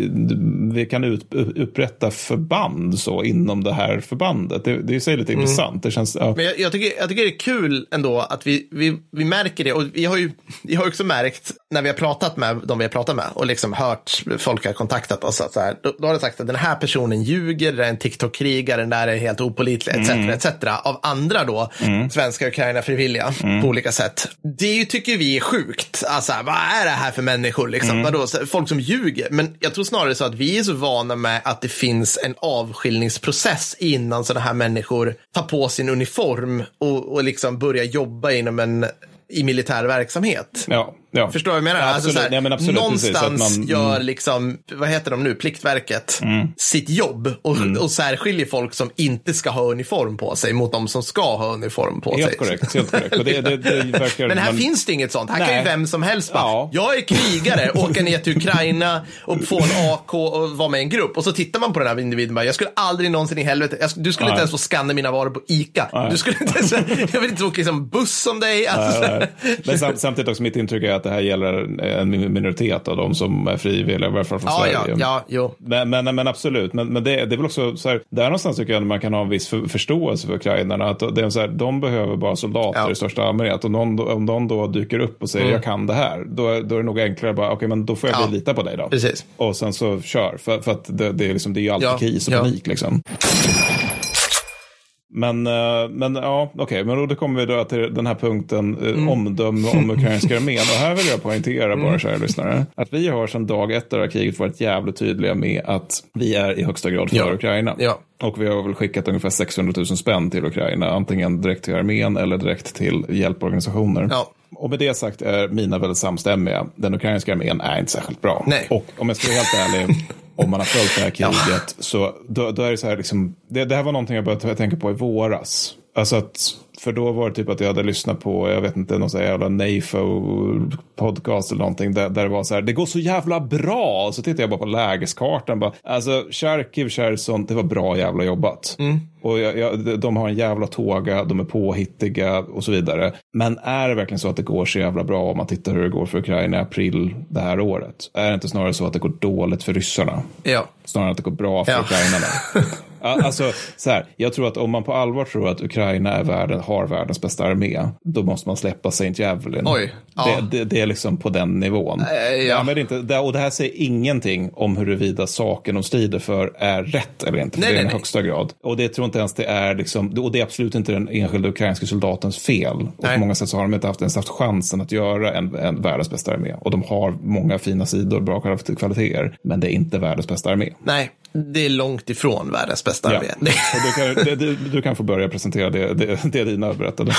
vi kan ut, upprätta förband så inom det här förbandet. Det, det är i sig lite intressant. Det känns, ja. Men jag, jag, tycker, jag tycker det är kul ändå att vi, vi, vi märker det. Och vi har ju vi har också märkt när vi har pratat med de vi har pratat med och liksom hört folk har kontaktat oss, att så här, då, då har det sagt att den här personen ljuger, det är en TikTok-krigare, den där är helt opolitlig, etc. Mm. etc. Av andra då, mm. svenska Ukraina-frivilliga mm. på olika sätt. Det tycker vi är sjukt. Alltså, vad är det här för människor? Liksom? Mm. Vadå, folk som ljuger. Men jag tror snarare så att vi är så vana med att det finns en avskiljningsprocess innan sådana här människor tar på sin uniform och, och liksom börjar jobba inom en i militär verksamhet. Ja. Ja. Förstår du vad jag menar? Ja, absolut. Alltså, här, ja, absolut, någonstans precis, man, gör mm. liksom, vad heter de nu, Pliktverket, mm. sitt jobb och, mm. och särskiljer folk som inte ska ha uniform på sig mot de som ska ha uniform på helt sig. Korrekt, helt korrekt. Det, det, det Men här man... finns det inget sånt. Här Nej. kan ju vem som helst bara, ja. jag är krigare, åka ner till Ukraina och få en AK och vara med i en grupp. Och så tittar man på den här individen bara, jag skulle aldrig någonsin i helvete, jag, du skulle Nej. inte ens få skanna mina varor på ICA. Nej. Du skulle inte ens, jag vill inte åka liksom buss som dig. Alltså. Men samtidigt också mitt intryck är att det här gäller en minoritet av de som är frivilliga, i alla fall från ja, Sverige. Ja, ja. Men, men, men absolut, men, men det, det är väl också så här, där någonstans tycker jag att man kan ha en viss för, förståelse för ukrainarna. Att det är så här, de behöver bara soldater ja. i största allmänhet. Och någon, om de då dyker upp och säger mm. jag kan det här, då, då är det nog enklare bara, okej okay, men då får jag ja. lita på dig då. Precis. Och sen så kör, för, för att det, det, är, liksom, det är ju alltid kris och panik liksom. Men, eh, men ja, okej, okay. men då kommer vi då till den här punkten, eh, mm. omdöme om ukrainska armén. Och här vill jag poängtera mm. bara, kära lyssnare, att vi har sedan dag ett av kriget varit jävligt tydliga med att vi är i högsta grad för ja. Ukraina. Ja. Och vi har väl skickat ungefär 600 000 spänn till Ukraina, antingen direkt till armén eller direkt till hjälporganisationer. Ja. Och med det sagt är mina väldigt samstämmiga. Den ukrainska armén är inte särskilt bra. Nej. Och om jag ska vara helt ärlig, om man har följt det här kriget, ja. så då, då, är det så här, liksom, det, det här var någonting jag började tänka på i våras. Alltså att för då var det typ att jag hade lyssnat på, jag vet inte, någon sån här jävla NAFO podcast eller någonting där, där det var så här, det går så jävla bra. Så tittade jag bara på lägeskartan, bara, alltså Charkiv, Cherson, det var bra jävla jobbat. Mm. Och jag, jag, de har en jävla tåga, de är påhittiga och så vidare. Men är det verkligen så att det går så jävla bra om man tittar hur det går för Ukraina i april det här året? Är det inte snarare så att det går dåligt för ryssarna? Ja. Snarare att det går bra för ja. ukrainarna. Alltså, så här, jag tror att om man på allvar tror att Ukraina är världen, har världens bästa armé, då måste man släppa Saint Javelin. Oj, ja. det, det, det, är liksom på den nivån. Äh, ja. inte, och det här säger ingenting om huruvida saken de strider för är rätt eller inte, för nej, det är i högsta grad. Och det tror inte ens det är, liksom, och det är absolut inte den enskilda ukrainska soldatens fel. Och på många sätt så har de inte haft, ens haft chansen att göra en, en världens bästa armé. Och de har många fina sidor, bra kvaliteter, men det är inte världens bästa armé. Nej, det är långt ifrån världens bästa ja. Du kan, du, du, kan få börja presentera det, det, det dina berättade.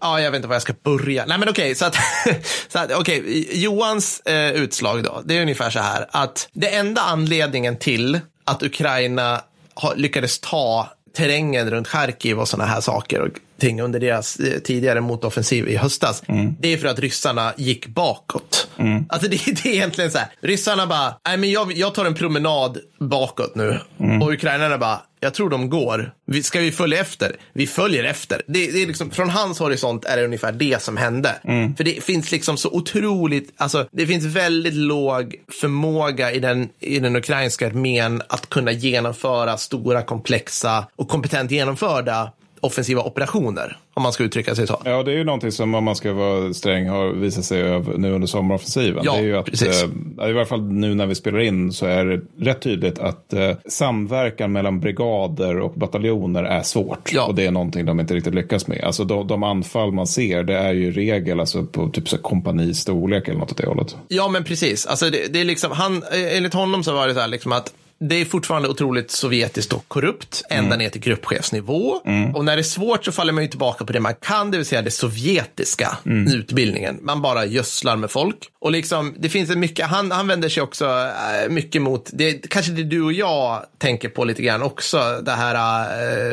Ja, jag vet inte var jag ska börja. Nej, men okej, okay, så att, så att okay, Johans eh, utslag då, det är ungefär så här att det enda anledningen till att Ukraina har, lyckades ta terrängen runt Charkiv och sådana här saker och ting under deras eh, tidigare motoffensiv i höstas. Mm. Det är för att ryssarna gick bakåt. Mm. Alltså det, det, är egentligen så här. Ryssarna bara, nej men jag, jag tar en promenad bakåt nu. Mm. Och ukrainarna bara, jag tror de går. Ska vi följa efter? Vi följer efter. Det, det är liksom, från hans horisont är det ungefär det som hände. Mm. För det finns liksom så otroligt, alltså det finns väldigt låg förmåga i den, i den ukrainska armén att kunna genomföra stora, komplexa och kompetent genomförda offensiva operationer, om man ska uttrycka sig så. Ja, det är ju någonting som om man ska vara sträng har visat sig nu under sommaroffensiven. Ja, det är ju att, precis. Eh, I varje fall nu när vi spelar in så är det rätt tydligt att eh, samverkan mellan brigader och bataljoner är svårt. Ja. Och det är någonting de inte riktigt lyckas med. Alltså de, de anfall man ser, det är ju i regel alltså, på typ så kompanistorlek eller något åt det hållet. Ja, men precis. Alltså det, det är liksom, han, enligt honom så var det så här liksom att det är fortfarande otroligt sovjetiskt och korrupt, ända mm. ner till gruppchefsnivå. Mm. Och när det är svårt så faller man ju tillbaka på det man kan, det vill säga det sovjetiska mm. utbildningen. Man bara gödslar med folk. Och liksom, det finns en mycket, han, han vänder sig också äh, mycket mot, det kanske det du och jag tänker på lite grann också, det här äh,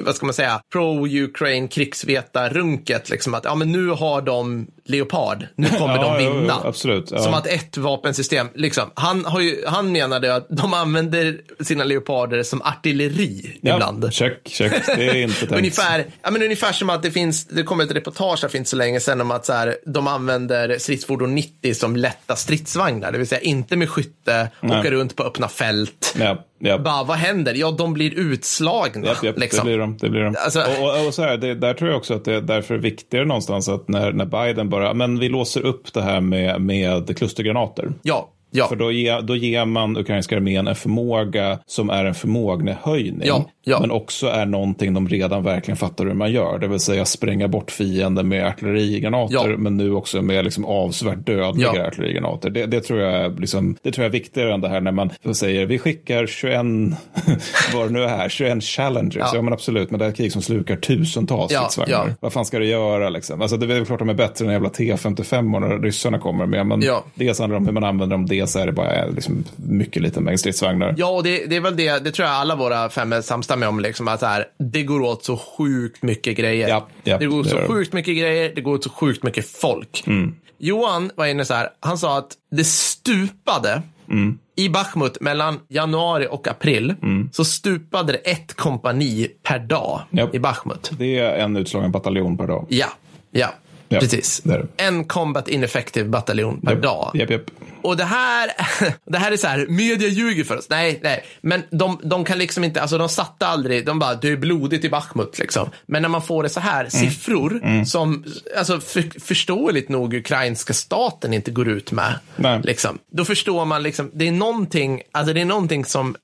vad ska man säga, pro-Ukraine krigsveta-runket. Liksom att ja, men nu har de Leopard, nu kommer ja, de vinna. Ja, absolut, Som att ett vapensystem, liksom, han, har ju, han menade att de använder sina Leoparder som artilleri ibland. Check, check, det är inte tänkt. ungefär, ja, men ungefär som att det finns, det kom ett reportage här för inte så länge sedan om att så här, de använder stridsfordon 90 som lätta stridsvagnar, det vill säga inte med skytte, Nej. åka runt på öppna fält. Ja Japp. Bara, vad händer? Ja, de blir utslagna. Japp, japp, liksom. Det blir de. Det blir de. Alltså- och, och, och så här, det, där tror jag också att det är därför är viktigare någonstans att när, när Biden bara, men vi låser upp det här med, med klustergranater. Ja, ja. För då, ge, då ger man ukrainska armén en förmåga som är en förmågnehöjning. Ja, ja. Men också är någonting de redan verkligen fattar hur man gör. Det vill säga spränga bort fienden med artillerigranater. Men nu också med liksom avsevärt dödliga Ja. artillerigranater. Det, det, tror jag är liksom, det tror jag är viktigare än det här när man säger vi skickar 21, vad det nu är, 21 challengers. Ja. Ja. men absolut, men det är ett krig som slukar tusentals Ja, stridsvagnar. Vad fan ska du göra liksom? Alltså, det är väl klart de är bättre än jävla T55 när ryssarna kommer med. Men Ja. dels handlar det om hur man använder dem, dels är det bara liksom mycket liten mängd stridsvagnar. Ja, och det, det är väl det, det tror jag alla våra fem är samstämmiga om, liksom, att så här, det går åt så sjukt mycket grejer. Ja, ja, det går åt det så sjukt mycket grejer, det går åt så sjukt mycket folk. Mm. Johan var inne så här, han sa att det stupade Mm. i Bachmut mellan januari och april, så stupade det ett kompani per dag Japp. i Bachmut. Det är en utslagen bataljon per dag. Ja, ja, Ja, precis. det. En combat ineffective bataljon per dag. Japp, japp. Och det här, det här är så här, media ljuger för oss. Nej, nej. Men de, de kan liksom inte, alltså de satte aldrig, de bara, det är blodigt i Bachmut liksom. Men när man får det så här, Mm. siffror som, alltså för, förståeligt nog ukrainska staten inte går ut med. Nej. Liksom. Då förstår man liksom, det är någonting, alltså det är någonting som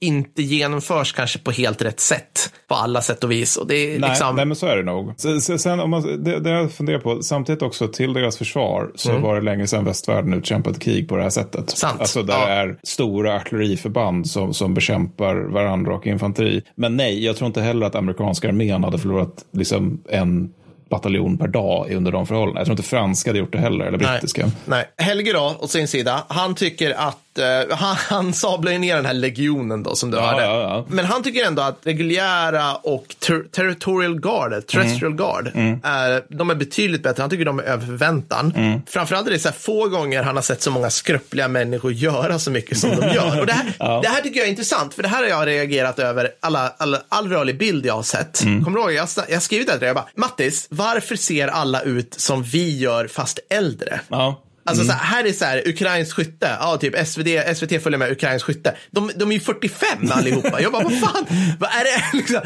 inte genomförs kanske på helt rätt sätt. På alla sätt och vis. Och det är Nej, liksom, nej, men så är det nog. Sen, sen- om man, det, det jag funderar på, samtidigt också till deras försvar så var det länge sedan västvärlden utkämpat krig på det här sättet. Mm. Sant. Alltså där Ja. det är stora artilleriförband som, som bekämpar varandra och infanteri. Men nej, jag tror inte heller att amerikanska armén hade förlorat liksom en bataljon per dag under de förhållandena. Jag tror inte franska hade gjort det heller, eller brittiska. Nej. Helge då, åt sin sida, han tycker att, eh, han, han sablar ju ner den här legionen då som du Ja, hörde. ja, ja. Men han tycker ändå att reguljära och ter territorial guard, eller terrestrial guard, är, de är betydligt bättre. Han tycker de är över förväntan. Framförallt är det så här få gånger han har sett så många skröpliga människor göra så mycket som de gör. Och det, här, det här tycker jag är intressant, för det här har jag reagerat över alla, alla, all rörlig bild jag har sett. Kommer du ihåg, jag, jag skrivit det till dig, jag bara, Mattis, varför ser alla ut som vi gör fast äldre? Ja. Alltså så här, är så här, ukrainskt skytte. Ja, typ SVT, SVT följer med ukrainskt skytte. De, de är ju 45 allihopa. Jag bara, vad fan, vad är det? Liksom,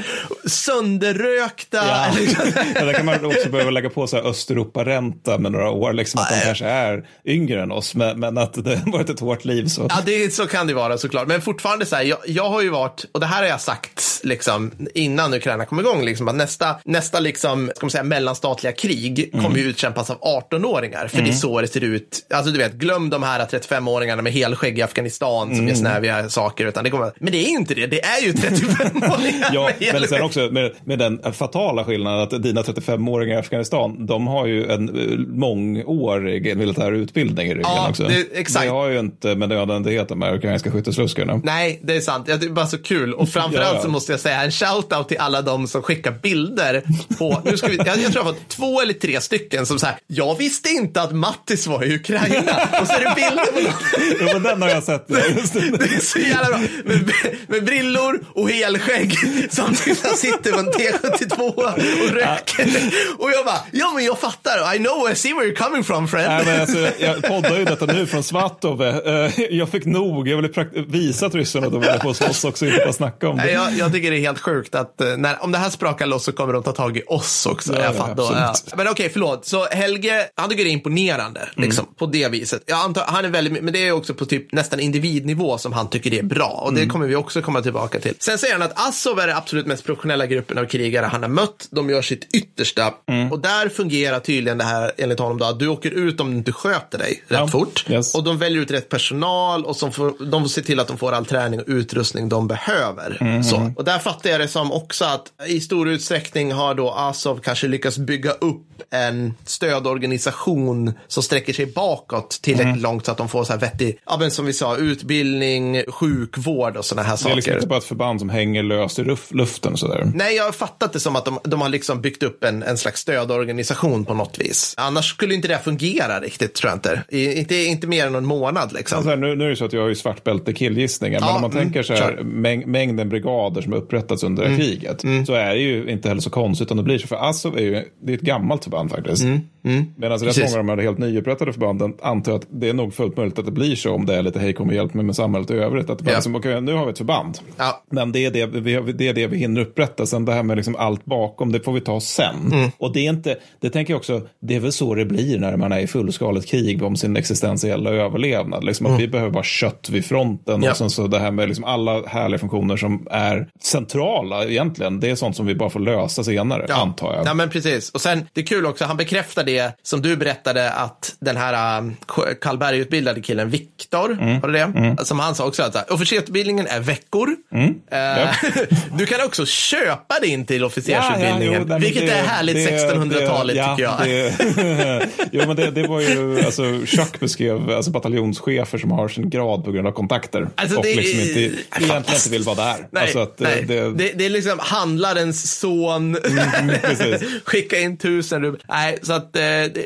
sönderrökta. Ja. Liksom. Ja, där kan man också behöva lägga på så här Östeuropa-ränta med några år, liksom att de Nej. kanske är yngre än oss, men, men att det har varit ett hårt liv. Så. Ja, det, så kan det vara såklart. Men fortfarande så här, jag, jag har ju varit, och det här har jag sagt liksom, innan Ukraina kom igång, liksom, att nästa, nästa liksom, ska man säga, mellanstatliga krig kommer ju utkämpas av 18-åringar. För det är så det ser ut. Alltså du vet, glöm de här 35-åringarna med helskägg i Afghanistan som gör snäviga saker. Utan det kommer, men det är ju inte det, det är ju 35-åringar Ja, med men sen också med, med den fatala skillnaden att dina 35-åringar i Afghanistan, de har ju en eh, mångårig militär utbildning i ryggen Ja, också. det- exakt. Det har ju inte med nödvändighet de här ukrainska skyttesluskarna. Nej, det är sant. Det är bara så kul. Och framförallt Ja, ja. så måste jag säga en shout-out till alla de som skickar bilder på, nu ska vi, jag, jag tror jag har fått två eller tre stycken som så här, jag visste inte att Mattis var i Ukraina. Och så är det bilder på någon. Men den har jag sett. Ja, det. Det är så jävla bra. Med, med brillor och helskägg. Samtidigt som han sitter på en T72 och röker. Och jag bara, ja men jag fattar. I know, I see where you're coming from friend. Nej, men alltså, jag poddar ju detta nu från Svatov. Eh, Jag fick nog. Jag ville prakt- visa att ryssarna att de var på hos oss också, inte bara snacka om Nej, det. Jag, jag tycker det är helt sjukt att eh, när, om det här sprakar loss så kommer de ta tag i oss också. Ja, jag ja, fattar, ja. Men okej, förlåt. Så Helge, han tycker det är imponerande Mm. Liksom, på det viset. Jag antar, han är väldigt, men det är också på typ nästan individnivå som han tycker det är bra. Och Mm. det kommer vi också komma tillbaka till. Sen säger han att Azov är den absolut mest professionella gruppen av krigare han har mött. De gör sitt yttersta. Mm. Och där fungerar tydligen det här enligt honom då, att du åker ut om du inte sköter dig rätt Ja, fort. yes. Och de väljer ut rätt personal och som får, de får se till att de får all träning och utrustning de behöver. Mm, Så. Och där fattar jag det som också att i stor utsträckning har då Azov kanske lyckats bygga upp en stödorganisation som sträcker sig bakåt tillräckligt Mm. långt så att de får så här vettig, ja men som vi sa, utbildning, sjukvård och sådana här Det är saker. liksom inte bara ett förband som hänger löst i luften sådär. Nej, jag har fattat det som att de, de har liksom byggt upp en, en slags stödorganisation på något vis. Annars skulle inte det fungera riktigt, tror jag inte. I, inte, inte mer än en månad liksom. Alltså här, nu, nu är det så att jag har ju svart bälte killgissningar, men Ja, om man mm, tänker så här. Mm. mäng, mängden brigader som upprättats under kriget, så är det ju inte heller så konstigt om det blir så. För Azov är ju det är ett gammalt förband faktiskt. Mm. Medan rätt Precis. många av de här helt nyupprättade förbanden antar att det är nog fullt möjligt att det blir så om det är lite hej kom och hjälp mig med samhället i övrigt. Att Ja. liksom, okej, nu har vi ett förband. Ja. Men det är det, vi, det är det vi hinner upprätta. Sen det här med liksom allt bakom, det får vi ta sen. Mm. Och det är inte, det tänker jag också, det är väl så det blir när man är i fullskaligt krig om sin existentiella överlevnad. Liksom att vi behöver bara kött vid fronten. Mm. Ja. Och sen så det här med liksom alla härliga funktioner som är centrala egentligen. Det är sånt som vi bara får lösa senare, antar jag. Ja, men precis. Och sen, det är kul också, han bekräftar det som du berättade att den här um, Karlberg-utbildade killen Viktor, Mm. var det det? Som han sa också att här, officersutbildningen är veckor. Mm. Eh, du kan också köpa dig in till officersutbildningen, jo, nej, vilket det- är härligt det- 1600-talet det- ja, tycker jag. Det, jo, men det, det var ju, alltså, Chuck beskrev alltså, bataljonschefer som har sin grad på grund av kontakter. Alltså, och det liksom är- inte, egentligen inte vill vara där. Nej, alltså att, nej. Det, Det, det, är liksom handlarens son. Mm, precis. Skicka in tusen rubel. Nej, så att eh,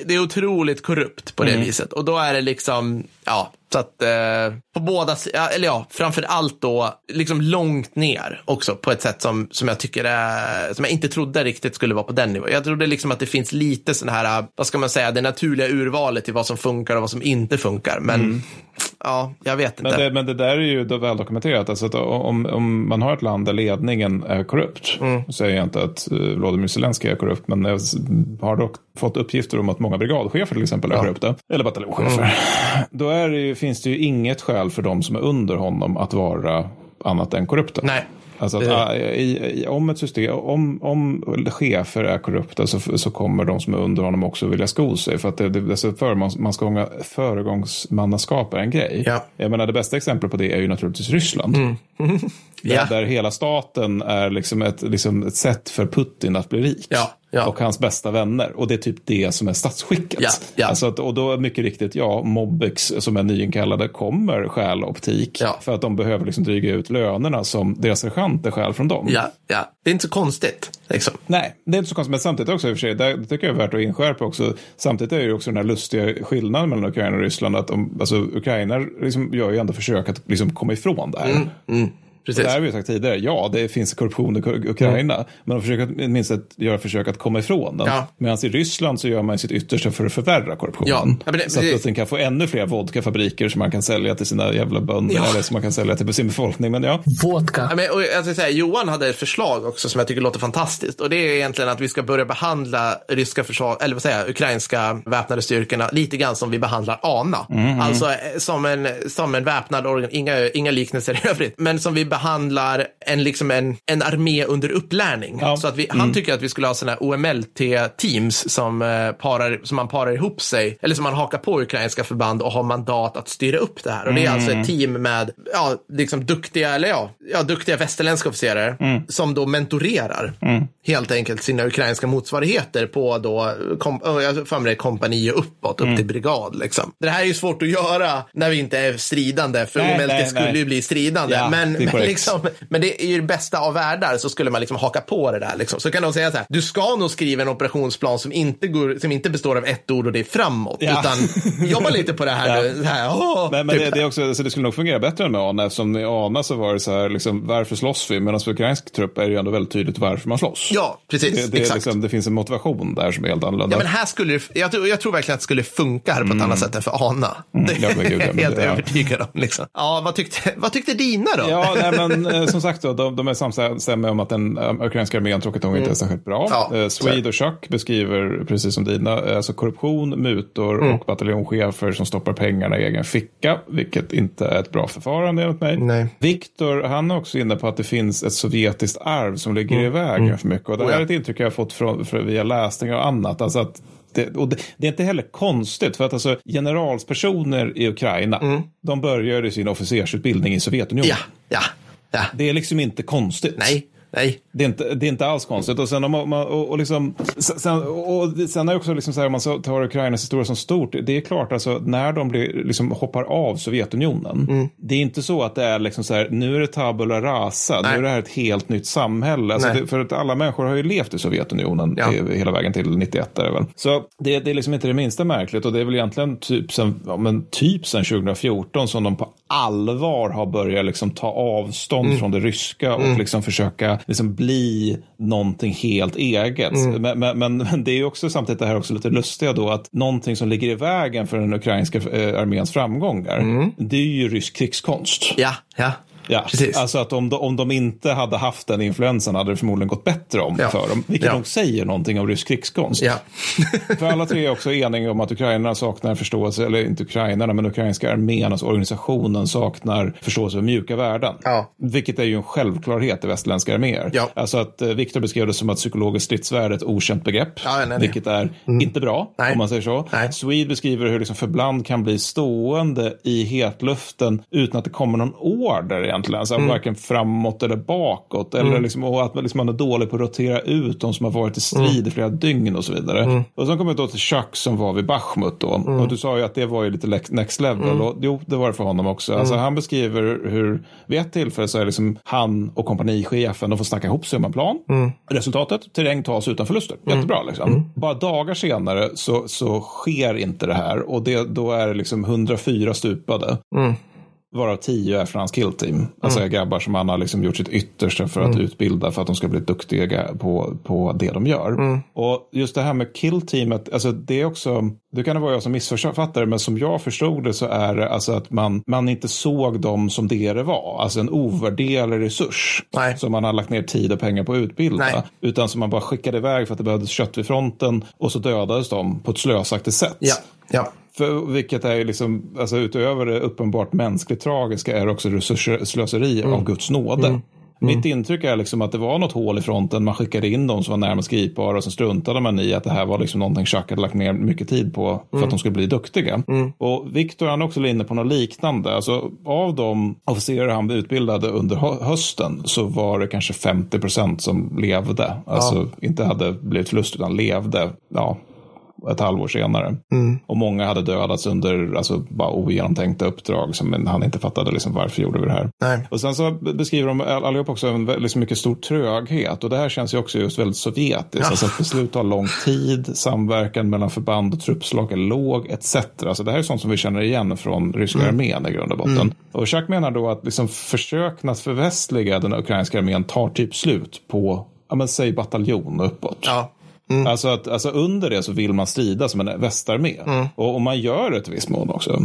det, är otroligt korrupt på det Mm. viset. Och då är det liksom, ja, så att eh, på båda eller ja, framför allt då, liksom långt ner också på ett sätt som, som jag tycker är, som jag inte trodde riktigt skulle vara på den nivån. Jag trodde liksom att det finns lite sån här, vad ska man säga, det naturliga urvalet till vad som funkar och vad som inte funkar. Men ja, jag vet inte. Mm. men, det, men det där är ju väl dokumenterat. Alltså att om, om man har ett land där ledningen är korrupt, Mm. så säger jag inte att uh, Volodymyr Zelenskyj är korrupt, men jag har dock fått uppgifter om att många brigadchefer till exempel är korrupta, eller bataljonschefer. Mm. Då är det ju, finns det ju inget skäl för de som är under honom att vara annat än korrupta. Nej. Alltså att, Det- ah, i, i, om ett system, om, om chefer är korrupta så, så kommer de som är under honom också vilja sko sig. För att det, det, alltså förmånsmanskapet, föregångsmannaskap är en grej. Ja. Jag menar det bästa exemplet på det är ju naturligtvis Ryssland. Där, Ja. där hela staten är liksom ett, liksom ett sätt för Putin att bli rik. Ja, ja. Och hans bästa vänner. Och det är typ det som är statsskicket. Ja, ja. Alltså att, och då mycket riktigt, ja, Mobbex som är nyinkallade kommer stjäla optik. För att de behöver liksom dryga ut lönerna som deras sergeanter stjäl från dem. Ja, ja. Det är inte så konstigt. Liksom. Nej, det är inte så konstigt. Men samtidigt också i och för sig, det tycker jag är värt att inskärpa också. Samtidigt är det också den här lustiga skillnaden mellan Ukraina och Ryssland. Att de, alltså, Ukraina liksom gör ju ändå försök att liksom komma ifrån det här. Precis. Det här har vi sagt tidigare, ja det finns korruption i Uk- Ukraina, men de försöker minst att göra försök att komma ifrån den. Ja. Medan i Ryssland så gör man sitt yttersta för att förvärra korruptionen. Ja. Ja, men det- så att. Putin kan få ännu fler vodkafabriker som man kan sälja till sina jävla bönder Ja. eller som man kan sälja till sin befolkning. Men ja, Ja, men, och jag ska säga, Johan hade ett förslag också som jag tycker låter fantastiskt. Och det är egentligen att vi ska börja behandla ryska försvar, eller vad säger jag, ukrainska väpnade styrkorna lite grann som vi behandlar ANA. Alltså eh, som en, som en väpnad organ, inga, inga liknelser i övrigt, men som vi behandlar en, liksom en, en armé under upplärning. Ja. Så att vi, han tycker att vi skulle ha sådana här OMLT-teams som, eh, parar, som man parar ihop sig, eller som man hakar på ukrainska förband och har mandat att styra upp det här. Och det är alltså ett team med ja, liksom duktiga, eller ja, ja, duktiga västerländska officerare som då mentorerar helt enkelt sina ukrainska motsvarigheter på då, kom, jag för mig kompani och uppåt, upp till brigad. Liksom. Det här är ju svårt att göra när vi inte är stridande, för Nej, OMLT nej, skulle nej. ju bli stridande. Ja, men, men. Liksom, men det är ju det bästa av världar, så skulle man liksom haka på det där. Liksom. Så kan de säga så här, du ska nog skriva en operationsplan som inte, går, som inte består av ett ord och det är framåt, Ja. utan jobba lite på det här. Ja. här åh, men typ. det, det, är också, så det skulle nog fungera bättre än med ANA eftersom i ANA så var det så här, liksom, varför slåss vi? Medan för ukrainsk trupp är det ju ändå väldigt tydligt varför man slåss. Ja, precis. Det, det, liksom, det finns en motivation där som är helt annorlunda. Ja, men här skulle det, jag, tror, jag tror verkligen att det skulle funka här på ett annat sätt än för ANA. Det Mm. ja, är men helt det- ja. övertygad om. Liksom. Ja, vad tyckte, vad tyckte dina då? Ja, nej, men eh, som sagt då, de, de är samstämmiga om att den um, ukrainska armén tråkigt nog inte är särskilt bra. Ja, eh, Swede och Chuck beskriver, precis som dina, eh, alltså korruption, mutor Mm. och bataljonschefer som stoppar pengarna i egen ficka, vilket inte är ett bra förfarande enligt mig. Nej. Viktor, han är också inne på att det finns ett sovjetiskt arv som ligger i vägen för mycket. Och det Mm. Oh, här är ett intryck jag har fått från, från, via läsning och annat. Alltså att det, och det, det är inte heller konstigt, för att alltså, generalspersoner i Ukraina, de börjar ju sin officersutbildning i Sovjetunionen. Ja, ja, ja. Det är liksom inte konstigt. Nej, nej. Det är, inte, det är inte alls konstigt. Och sen, om man, och, och liksom, sen, och sen är det också liksom så här, om man tar Ukrainas historia som stort. Det är klart, alltså, när de blir, liksom, hoppar av Sovjetunionen. Det är inte så att det är liksom så här, nu är det tabula rasa. Nej. Nu är det här ett helt nytt samhälle. Alltså, det, för att alla människor har ju levt i Sovjetunionen Ja. hela vägen till 91. Är väl. Så det, det är liksom inte det minsta märkligt. Och det är väl egentligen typ sen, ja, men typ sen 2014 som de på allvar har börjat liksom ta avstånd Mm. från det ryska och liksom försöka liksom bli någonting helt eget. Mm. Men, men, men, men det är ju också samtidigt det här också lite lustiga då att någonting som ligger i vägen för den ukrainska eh, arméns framgångar, det är ju rysk krigskonst. Ja, ja. Ja, Mm. Precis. alltså att om de, om de inte hade haft den influensen hade det förmodligen gått bättre om Ja. för dem. Vilket Ja. nog säger någonting om rysk krigskonst. Ja. För alla tre är också eniga om att ukrainarna saknar förståelse, eller inte ukrainarna, men ukrainska armén, alltså organisationen saknar förståelse för mjuka värden. Ja. Vilket är ju en självklarhet i västerländska arméer. Ja. Alltså att eh, Viktor beskrev det som att psykologiskt stridsvärde är ett okänt begrepp. Ja, nej, nej. vilket är inte bra, Nej. om man säger så. Nej. Swede beskriver hur liksom förband kan bli stående i hetluften utan att det kommer någon order egentligen. Alltså Mm. varken framåt eller bakåt. Eller liksom, och att man, liksom, man är dålig på att rotera ut de som har varit i strid Mm. i flera dygn och så vidare. Och sen kommer vi då till Chuck som var vid Bachmut då. Mm. Och du sa ju att det var ju lite next level. Och, jo, det var det för honom också. Alltså, Mm. han beskriver hur vid ett tillfälle så är liksom han och kompanichefen, de får snacka ihop sig om en plan. Mm. Resultatet, terräng tas utan förluster. Jättebra liksom. Bara dagar senare så, så sker inte det här. Och det, då är det liksom 104 stupade. Varav tio är från hans killteam. Alltså Mm. grabbar som han har liksom gjort sitt yttersta för att utbilda för att de ska bli duktiga på, på det de gör. Mm. Och just det här med killteamet, alltså det är också, det kan det vara jag som missförfattare, men som jag förstod det så är det alltså att man, man inte såg dem som det det var. Alltså en ovärderlig resurs Nej. som man har lagt ner tid och pengar på att utbilda. Nej. Utan som man bara skickade iväg för att det behövdes kött vid fronten och så dödades de på ett slösaktigt sätt. Ja. Ja. För, vilket är liksom, alltså utöver det uppenbart mänskligt tragiska är också resursslöseri Mm. av Guds nåde. Mitt intryck är liksom att det var något hål i fronten, man skickade in de som var närmast gripbara och så struntade man i att det här var liksom någonting Chuck hade lagt ner mycket tid på för Mm. att de skulle bli duktiga. Och Victor han är också inne på något liknande. Alltså, av de officerare han utbildade under hö- hösten så var det kanske 50 procent som levde. Alltså inte hade blivit förlust utan levde. Ja, ett halvår senare. Och många hade dödats under alltså, bara ogenomtänkta uppdrag som han inte fattade liksom, varför gjorde vi det här. Nej. Och sen så beskriver de all- allihop också en väldigt liksom mycket stor tröghet och det här känns ju också just väldigt sovjetiskt. Ja. Alltså att beslut tar lång tid, samverkan mellan förband och truppslag är låg etc. Alltså det här är sånt som vi känner igen från ryska Mm. armén i grund och botten. Och Chuck menar då att liksom försöken att förvästliga den ukrainska armén tar typ slut på, ja men säg bataljon uppåt. Ja. Alltså, att, alltså under det så vill man strida som en västarmé. Och, och man gör det till viss mån också.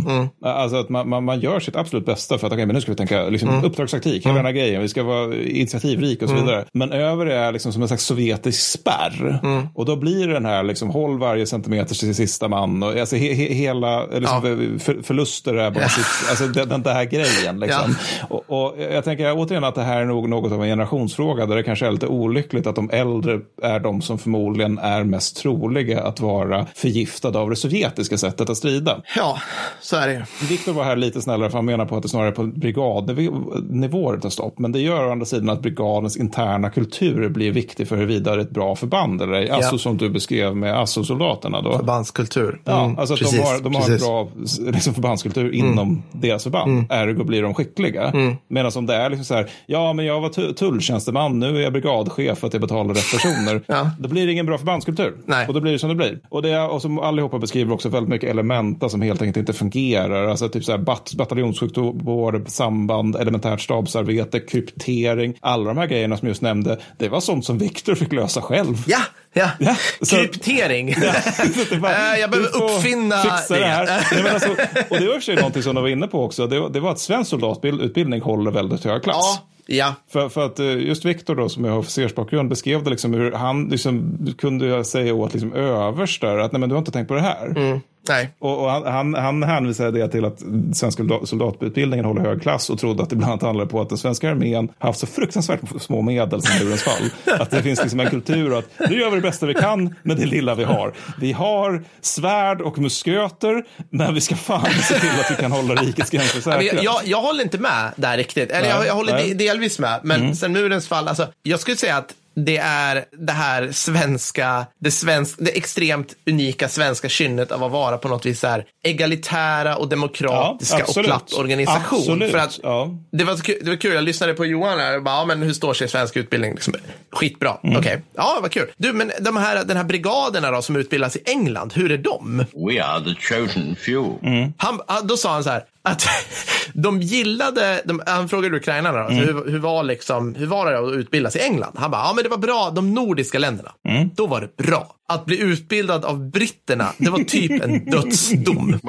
Alltså att man, man, man gör sitt absolut bästa för att okay, men nu ska vi tänka liksom, uppdragstaktik, hela den här grejen, vi ska vara initiativrik och så vidare. Men över det är liksom som en slags sovjetisk spärr. Och då blir det den här liksom, håll varje centimeter till sista man. Och, alltså, he, he, hela liksom, för, förluster är bara sitt, alltså, den, den där grejen. Liksom. Och, och jag tänker återigen att det här är nog något av en generationsfråga där det kanske är lite olyckligt att de äldre är de som förmodligen är mest troliga att vara förgiftade av det sovjetiska sättet att strida. ja, så är det. Viktor var här lite snällare för han menar på att det snarare är på brigadnivåer det tar stopp. Men det gör å andra sidan att brigadens interna kultur blir viktig för huruvida det är ett bra förband eller ej. Alltså som du beskrev med ASSO-soldaterna då. Förbandskultur. Ja, Mm, alltså att precis, de har, de har en bra liksom, förbandskultur inom deras förband. Ergo blir de skickliga. Medan om det är liksom så här, ja men jag var tu- tulltjänsteman, nu är jag brigadchef för att jag betalar rätt personer. Ja. Då blir det ingen bra förbandskultur. Nej. Och då blir det som det blir. Och, det och som allihopa beskriver också väldigt mycket elementa som helt enkelt inte fungerar. Alltså typ så här bat, bataljonssjukvård, samband, elementärt stabsarbete, kryptering. Alla de här grejerna som jag just nämnde, det var sånt som Viktor fick lösa själv. Ja, ja. Ja, så- Kryptering. Så det bara, Eh, jag behöver uppfinna fixa det. här. Nej, men alltså, och det var i och för sig någonting som de var inne på också. Det, var- det var att svensk soldatutbildning håller väldigt hög klass. Ja, ja. För, för att eh, just Viktor då, som jag har officersbakgrund, beskrev det liksom hur han liksom, kunde säga åt liksom överstar att nej men du har inte tänkt på det här. Mm. Nej. Och, och han, han, han hänvisade det till att svenska soldat- soldatutbildningen håller hög klass och trodde att det bland annat handlade på att den svenska armén har haft så fruktansvärt små medel sedan murens fall. Att det finns liksom en kultur att nu gör vi det bästa vi kan med det lilla vi har. Vi har svärd och musköter, men vi ska fan se till att vi kan hålla rikets gränser säkra. Jag, jag, jag håller inte med där riktigt. Eller Nej, jag, jag håller nej. de, delvis med. Men sen murens fall, alltså, jag skulle säga att det är det här svenska, det, svensk, det extremt unika svenska kynnet av att vara på något vis så här egalitära och demokratiska Ja, och platt organisation. Absolut, För att ja. det, var det var kul, jag lyssnade på Johan här och bara, ja, men hur står sig svensk utbildning? Liksom, skitbra, Mm. okej. Ja, vad kul. Du, men de här, den här brigaderna då som utbildas i England, hur är de? We are the chosen few. Han, han- då sa han så här, att de gillade, de, han frågade ukrainarna då, Mm. hur, hur, var liksom, hur var det att utbildas i England? Han bara, ja men det var bra, de nordiska länderna. Mm. Då var det bra. Att bli utbildad av britterna, det var typ en dödsdom.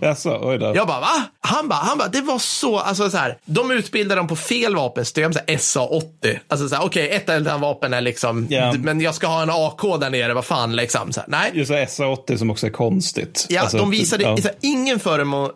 Jaså, oj då. Jag bara, va? Han bara, han bara, det var så, alltså så här, de utbildar dem på fel vapensystem, så här SA-80. Alltså så här, okej, ett av vapen är liksom, Ja. men jag ska ha en AK där nere, vad fan liksom. Så här, nej. Just det, SA-80 som också är konstigt. Ja, Alltså, de visade ja. så här, ingen föremo-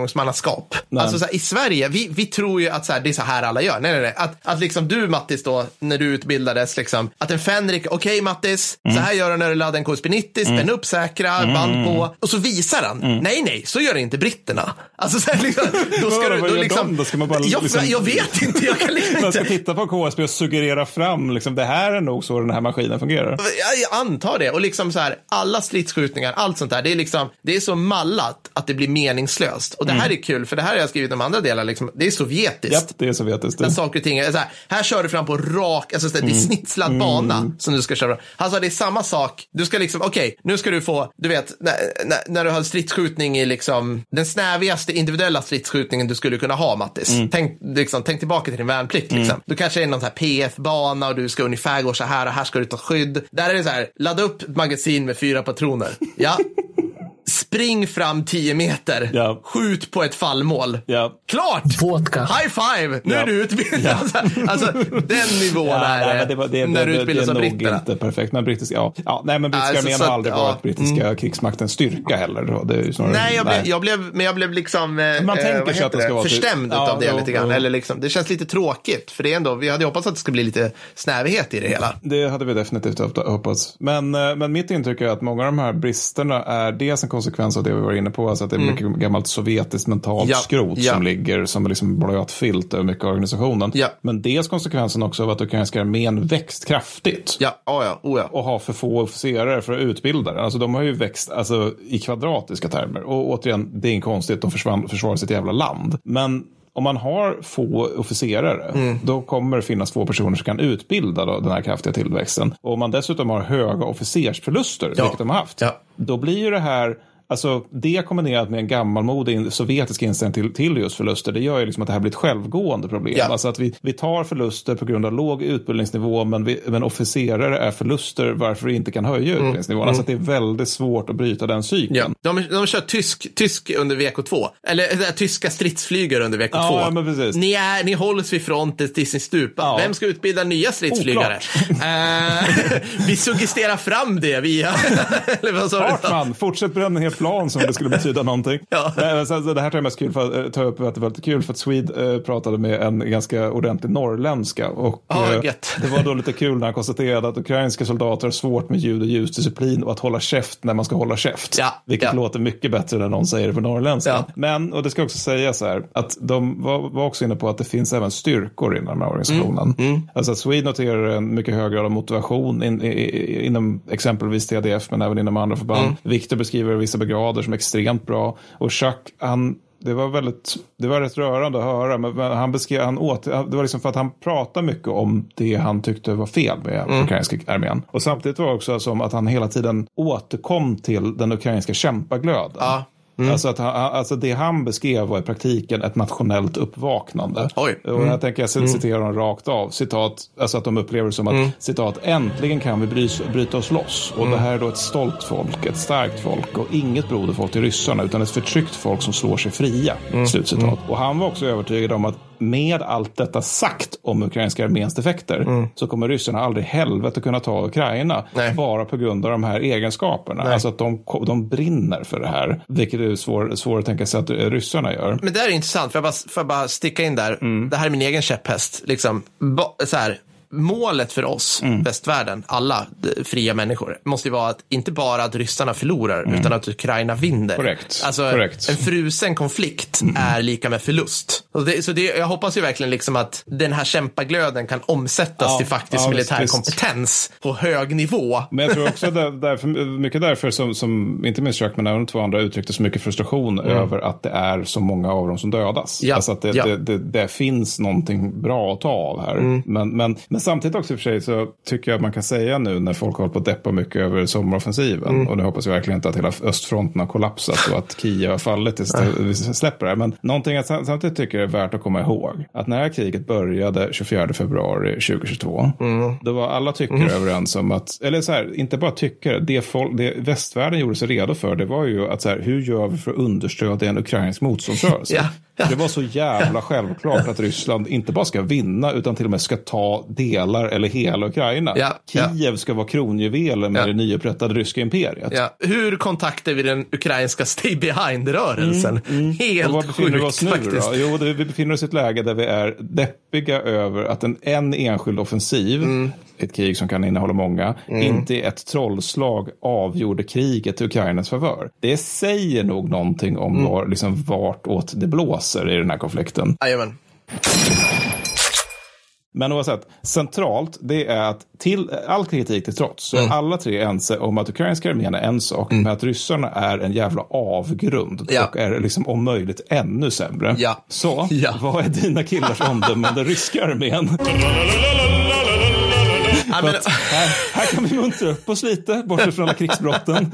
föregångsmannaskap. Nej. Alltså så här, i Sverige, vi, vi tror ju att så här, det är så här alla gör. Nej, nej, nej. Att, att liksom du Mattis då, när du utbildades, liksom, att en Fenrik, okej Mattis, Mm. så här gör du när du laddar en KSP-90, spänn upp säkra, band på. Och så visar han, nej, nej, så gör inte britterna. Alltså så här, liksom, då ska du, då liksom? Då ska man bara jag, liksom- jag vet inte, jag kan liksom Man ska inte. titta på KSB och suggerera fram, liksom, det här är nog så den här maskinen fungerar. Jag, jag antar det. Och liksom så här, alla stridsskjutningar, allt sånt där, det är, liksom, det är så mallat att det blir meningslöst. Och det här är kul, för det här har jag skrivit om andra delar, liksom, det är sovjetiskt. Japp, det är sovjetiskt. Där saker och ting är så här, här kör du fram på rak, alltså så här, det är snitslad bana som du ska köra. Han sa det är samma sak, du ska liksom, okej, nu ska du få, du vet, när, när, när du har stridsskjutning i liksom, den snävigaste individuella stridsskjutningen du skulle kunna ha, Mattis. Tänk, liksom, tänk tillbaka till din värnplikt, liksom. Du kanske är i någon PF-bana och du ska ungefär gå så här och här ska du ta skydd. Där är det så här, ladda upp ett magasin med fyra patroner. Ja. Spring fram 10 meter. Ja. Skjut på ett fallmål. Ja. Klart! Vodka. High five! Nu Ja. är du utbildad. Alltså, alltså, den nivån är nej, det, det, var- det, när det, du det, utbildas det av är nog britterna. inte perfekt. Men brittiska, ja. Ja, nej, men brittiska Alltså, armén har att- aldrig ja. varit brittiska krigsmaktens styrka heller. Det är ju snarare, Nej, jag blev, jag blev, men jag blev liksom eh, Man tänker eh, vad sig att det ska vara typ- förstämd Ja, av det lite grann. Eller liksom, det känns lite tråkigt, för det är ändå, vi hade hoppats att det skulle bli lite snävighet i det hela. Det hade vi definitivt hopp- hoppats. Men, eh, men mitt intryck är att många av de här bristerna är dels en konsekvens av det vi var inne på. Alltså att det är mycket gammalt sovjetiskt mentalt Mm. Ja, skrot ja. som ligger som liksom blöt filt över mycket av organisationen. Ja. Men dels konsekvensen också av att ukrainska armén växt kraftigt. Ja, oh ja, oh ja. och har för få officerare för att utbilda det. Alltså de har ju växt alltså, i kvadratiska termer. Och återigen, det är inte konstigt, de försvann, försvarar sitt jävla land. Men om man har få officerare, Mm. då kommer det finnas få personer som kan utbilda då, den här kraftiga tillväxten. Och om man dessutom har höga officersförluster, Ja. vilket de har haft, Ja. då blir ju det här Alltså det kombinerat med en gammalmodig sovjetisk inställning till, till just förluster, det gör ju liksom att det här blir ett självgående problem. Ja. Alltså att vi, vi tar förluster på grund av låg utbildningsnivå, men, vi, men officerare är förluster varför vi inte kan höja utbildningsnivån. Alltså att det är väldigt svårt att bryta den cykeln. Ja. De, de kör tysk, tysk under VK2. Eller äh, tyska stridsflygare under VK2. Ja, men precis. Ni, är, ni hålls vid fronten till sin stupa. Ja. Vem ska utbilda nya stridsflygare? Eh, vi suggesterar fram det via... Eller vad sa? Hartman, fortsätt bränna ner plan som om det skulle betyda någonting. Ja. Men sen, det här tror jag mest kul för, att ta upp att det var lite kul för att Swede eh, pratade med en ganska ordentlig norrländska. Och, Ja, eh, det var då lite kul när han konstaterade att ukrainska soldater har svårt med ljud och ljusdisciplin och att hålla käft när man ska hålla käft. Ja, Vilket ja. låter mycket bättre när någon säger det på norrländska. Ja. Men, och det ska också sägas här, att de var, var också inne på att det finns även styrkor inom den här organisationen. Mm, Alltså att Swede noterar en mycket hög grad av motivation in, i, i, inom exempelvis TDF men även inom andra förband. Mm. Victor beskriver vissa brigader som extremt bra och Chuck, han det var väldigt, det var rätt rörande att höra, men men han beskrev, han åt, det var liksom för att han pratade mycket om det han tyckte var fel med Mm. ukrainska armén. Och samtidigt var det också som att han hela tiden återkom till den ukrainska kämpaglöden. Ja. Alltså, att han, alltså det han beskrev var i praktiken ett nationellt uppvaknande. Oj. Och jag tänker jag citera dem rakt av. Citat, alltså att de upplever det som att citat, äntligen kan vi bry, bryta oss loss. Och det här är då ett stolt folk, ett starkt folk och inget broderfolk till ryssarna utan ett förtryckt folk som slår sig fria. Slutcitat. Och han var också övertygad om att med allt detta sagt om ukrainska arméns defekter så kommer ryssarna aldrig i helvete kunna ta Ukraina Nej. bara på grund av de här egenskaperna. Alltså att de, de brinner för det här, vilket är svårt svår att tänka sig att eh, ryssarna gör. Men det är intressant, för jag bara, får jag bara sticka in där. Mm. Det här är min egen käpphäst. Liksom, så här, målet för oss, Mm. västvärlden, alla fria människor, måste ju vara att inte bara att ryssarna förlorar, utan att Ukraina vinner. Mm. Korrekt. Alltså, Korrekt. Mm. en frusen konflikt är lika med förlust. Och det, så det, jag hoppas ju verkligen liksom att den här kämpaglöden kan omsättas Ja, till faktisk ja, militär visst, visst. kompetens på hög nivå. Men jag tror också där, därför, mycket därför som, som inte minst Chuck men även två andra uttryckte så mycket frustration över att det är så många av dem som dödas. Mm. Ja, Alltså att det, det, det finns någonting bra att ta av här. Mm. Men, men, men Samtidigt också för sig så tycker jag att man kan säga nu när folk hållit på att deppa mycket över sommaroffensiven. Mm. Och nu hoppas jag verkligen inte att hela östfronten har kollapsat och att Kia har fallit tills vi släpper det här. Men någonting jag samtidigt tycker är värt att komma ihåg. Att när det här kriget började 24 februari 2022. Mm. Då var alla tyckare mm. överens om att, eller så här, inte bara tyckare. Det, folk, det västvärlden gjorde sig redo för det var ju att så här, hur gör vi för att understödja en ukrainsk motståndsrörelse? ja. Det var så jävla självklart att Ryssland inte bara ska vinna utan till och med ska ta delar eller hela Ukraina. Ja, Kiev ja. ska vara kronjuvelen med ja. det nyupprättade ryska imperiet. Ja. Hur kontaktar vi den ukrainska stay behind-rörelsen? Mm, mm. Helt var sjukt vi oss nu faktiskt. Då? Jo, vi befinner oss i ett läge där vi är deppiga över att en, en enskild offensiv mm ett krig som kan innehålla många, mm. inte ett trollslag avgjorde kriget till Ukrainas favör. Det säger nog någonting om mm. var, liksom, vartåt det blåser i den här konflikten. Jajamän. Men oavsett, centralt det är att till all kritik till trots så är mm. alla tre ense om att ukrainska armén är en sak, mm. men att ryssarna är en jävla avgrund ja. och är liksom om möjligt ännu sämre. Ja. Så, ja. vad är dina killars omdöme om den ryska armén? Men... här, här, kan vi muntra upp oss lite, bortsett från alla krigsbrotten.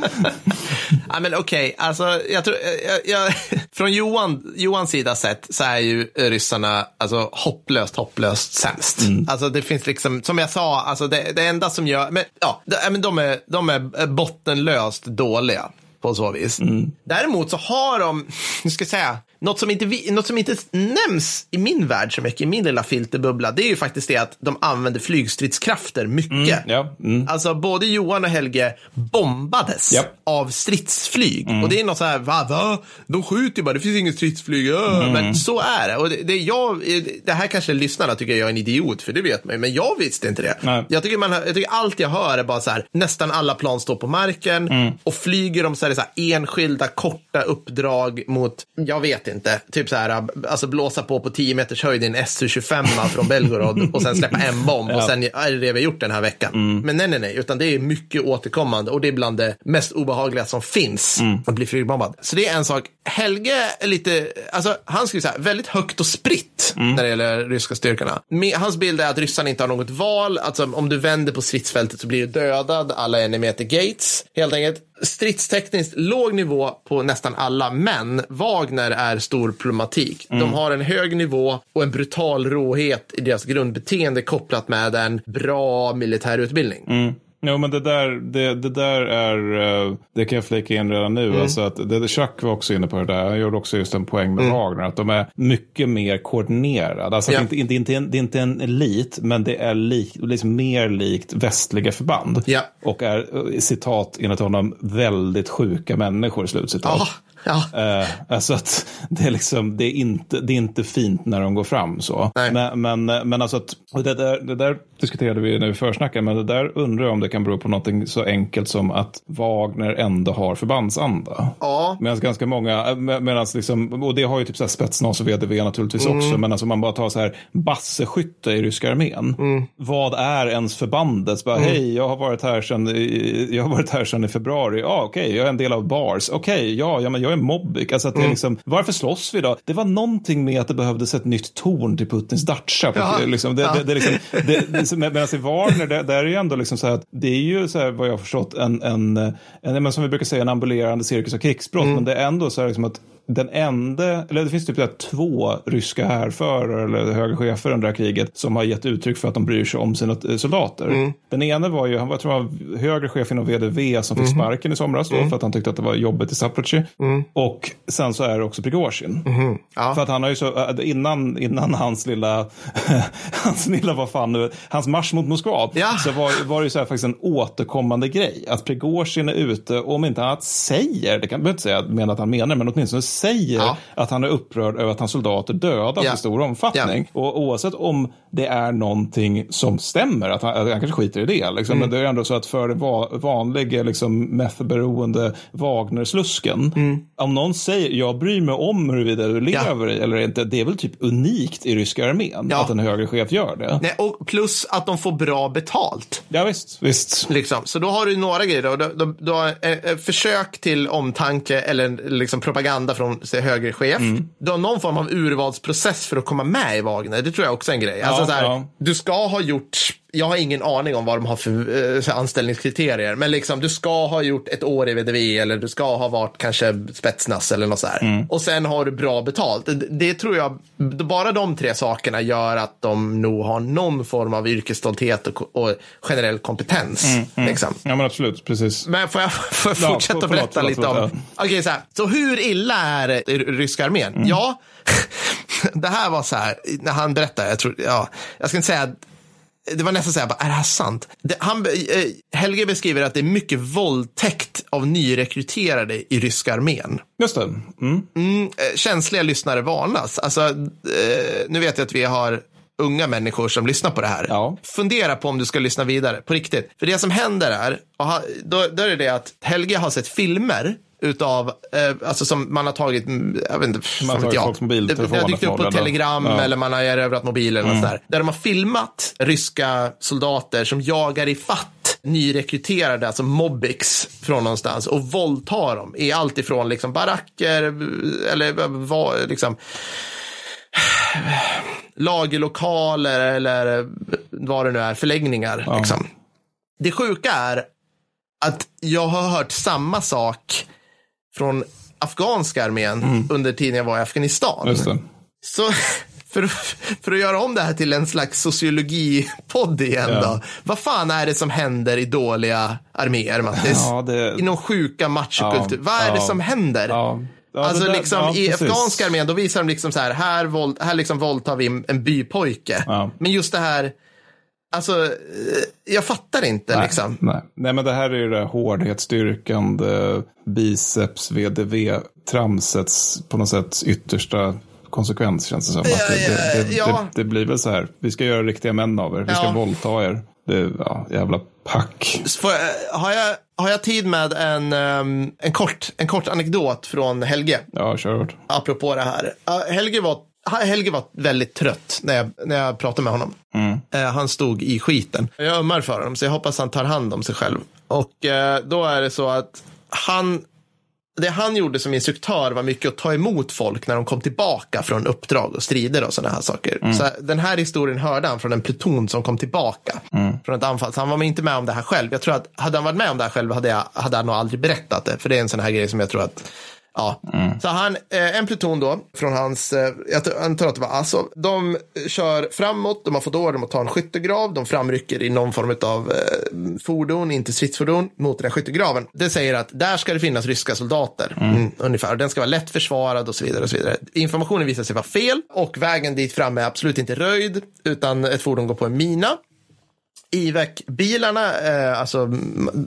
ja, men okej, okay. alltså, jag tror, jag, jag, från Johan, Johans sida sett så är ju ryssarna alltså, hopplöst, hopplöst sämst. Mm. Alltså, det finns liksom, som jag sa, alltså, det, det enda som gör, men, ja, de, de, är, de är bottenlöst dåliga på så vis. Mm. Däremot så har de, hur ska jag säga, något som, inte vi, något som inte nämns i min värld så mycket, i min lilla filterbubbla, det är ju faktiskt det att de använder flygstridskrafter mycket. Mm, ja, mm. Alltså både Johan och Helge bombades yep. av stridsflyg. Mm. Och det är något så här, va, va? De skjuter ju bara, det finns inget stridsflyg. Mm. Men så är det. Och det, det, jag, det här kanske lyssnarna tycker jag är en idiot, för det vet man men jag visste inte det. Jag tycker, man, jag tycker allt jag hör är bara så här, nästan alla plan står på marken mm. och flyger de så här, så här enskilda korta uppdrag mot, jag vet inte inte. Typ så här, alltså blåsa på på 10 meters höjd i en SU-25 från Belgorod och sen släppa en bomb och sen är det det vi har gjort den här veckan. Mm. Men nej, nej, nej, utan det är mycket återkommande och det är bland det mest obehagliga som finns mm. att bli flygbombad. Så det är en sak. Helge är lite, alltså han så här, väldigt högt och spritt mm. när det gäller ryska styrkorna. Hans bild är att ryssarna inte har något val, alltså om du vänder på stridsfältet så blir du dödad, alla är en meter gates, helt enkelt stridstekniskt låg nivå på nästan alla, men Wagner är stor problematik. Mm. De har en hög nivå och en brutal råhet i deras grundbeteende kopplat med en bra militär utbildning. Mm. Jo, men det där, det, det där är, eh, det kan jag flika in redan nu. Mm. Alltså att det, Chuck var också inne på det där. Han gjorde också just en poäng med mm. Wagner. Att de är mycket mer koordinerade. Alltså ja. inte, inte, inte, det är inte en elit, men det är lik, liksom mer likt västliga förband. Ja. Och är, citat enligt honom, väldigt sjuka människor, slutcitat. Oh. Ja. Eh, alltså att det är, liksom, det, är inte, det är inte fint när de går fram så. Men, men, men alltså att, det, där, det där diskuterade vi när vi försnackade, men det där undrar jag om det kan bero på något så enkelt som att Wagner ändå har förbandsanda. Ja. Medan ganska många, medans liksom, och det har ju typ så här spetsnas och VDV naturligtvis mm. också, men alltså man bara tar så här basseskytte i ryska armén. Mm. Vad är ens förbandet? Bara, mm. Hej, jag har varit här sedan, jag har varit här sedan i februari. Ja, okej, okay, jag är en del av Bars. Okej, okay, ja, ja, men jag är Mobbik. Alltså att det är mm. liksom, varför slåss vi då? Det var någonting med att det behövdes ett nytt torn till Putins Dacia. Ja. Liksom, det, ja. det, det, liksom, det, medan i Warner, där, där är det ändå liksom så här att det är ju så här vad jag har förstått en, en, en, en som vi brukar säga en ambulerande cirkus av krigsbrott. Mm. Men det är ändå så här liksom att den enda, eller det finns typ två ryska härförare eller höga chefer under det här kriget som har gett uttryck för att de bryr sig om sina eh, soldater. Mm. Den ena var ju, han var, tror jag, högre chef inom VDV som fick mm. sparken i somras då, mm. för att han tyckte att det var jobbigt i Zaporizjzj. Mm. Och sen så är det också Prigozjin. Mm. Ja. För att han har ju så, äh, innan, innan hans lilla, hans lilla, vad fan nu, hans marsch mot Moskva, ja. så var, var det ju så här faktiskt en återkommande grej. Att Prigozjin är ute och om inte annat säger, det kan jag inte säga men att han menar, men åtminstone säger ja. att han är upprörd över att hans soldater dödas ja. i stor omfattning. Ja. Och oavsett om det är någonting som stämmer, att han, att han kanske skiter i det. Liksom. Mm. Men det är ändå så att för va, vanliga liksom, methberoende Wagner-slusken, mm. om någon säger jag bryr mig om huruvida du lever ja. eller inte, det är väl typ unikt i ryska armén att en högre chef gör det. Nej, och plus att de får bra betalt. Ja visst. visst. Liksom. Så då har du några grejer. Då. Du, du, du har eh, försök till omtanke eller liksom propaganda från högre chef. Mm. Du har någon form av urvalsprocess för att komma med i Wagner. Det tror jag också är en grej. Alltså, ja, så här, ja. Du ska ha gjort jag har ingen aning om vad de har för, för anställningskriterier, men liksom du ska ha gjort ett år i VDV eller du ska ha varit kanske spetsnas eller något så här. Mm. Och sen har du bra betalt. Det, det, tror jag, bara de tre sakerna gör att de nog har någon form av yrkesstolthet och, och generell kompetens. Mm, mm. Liksom. Ja men absolut, precis. Men får jag, får jag fortsätta ja, berätta förlåt, lite förlåt, om, okej okay, så här, så hur illa är ryska armén? Mm. Ja, det här var så här, när han berättade, jag tror, ja, jag ska inte säga det var nästan så här, är det här sant? Det, han, eh, Helge beskriver att det är mycket våldtäkt av nyrekryterade i ryska armén. Just det. Mm. Mm, eh, känsliga lyssnare varnas. Alltså, eh, nu vet jag att vi har unga människor som lyssnar på det här. Ja. Fundera på om du ska lyssna vidare, på riktigt. För det som händer är, då, då är det att Helge har sett filmer utav, eh, alltså som man har tagit, mm, jag vet inte, man har tagit folks mobiltelefoner. Det har dykt upp på telegram ja. eller man har erövrat mobilen mm. och sådär. Där de har filmat ryska soldater som jagar i fatt nyrekryterade, alltså mobbix från någonstans och våldtar dem i allt ifrån liksom baracker eller vad, liksom lagerlokaler eller vad det nu är, förläggningar. Ja. Liksom. Det sjuka är att jag har hört samma sak från afghanska armén mm. under tiden jag var i Afghanistan. Så för, för att göra om det här till en slags sociologipodd igen ja. då. Vad fan är det som händer i dåliga arméer, Mattis? Ja, det... I någon sjuka machokultur. Ja, Vad är det som händer? alltså där, liksom i afghanska armén, då visar de liksom så här, här, våld, här liksom våldtar vi en bypojke. Men just det här, Alltså, eh, jag fattar inte nej, liksom. Nej. nej, men det här är ju det hårdhetsstyrkande biceps VDV-tramsets på något sätt yttersta konsekvens känns det som. Ja, det, det, det, ja. det, blir väl så här, vi ska göra riktiga män av er, vi ska ja. våldta er. Det, ja, jävla pack. Jag, har, jag, har jag tid med en, um, en, kort, en kort anekdot från Helge? Ja, kör hårt. Apropå det här. Helge var Helge var väldigt trött när jag, när jag pratade med honom. Mm. Eh, han stod i skiten. Jag ömmar för honom, så jag hoppas han tar hand om sig själv. Och eh, då är det så att han, det han gjorde som instruktör var mycket att ta emot folk när de kom tillbaka från uppdrag och strider och sådana här saker. Mm. Så den här historien hörde han från en pluton som kom tillbaka mm. från ett anfall. Så han var inte med om det här själv. Jag tror att hade han varit med om det här själv hade, jag, hade han nog aldrig berättat det. För det är en sån här grej som jag tror att Ja, mm. så han, eh, en pluton då från hans, eh, jag antar att det var alltså, de kör framåt, de har fått order om att ta en skyttegrav, de framrycker i någon form av eh, fordon, inte stridsfordon, mot den här skyttegraven. Det säger att där ska det finnas ryska soldater, mm. Mm, ungefär. Den ska vara lätt försvarad och så vidare. och så vidare. Informationen visar sig vara fel och vägen dit fram är absolut inte röjd, utan ett fordon går på en mina. IVEC-bilarna, eh, alltså,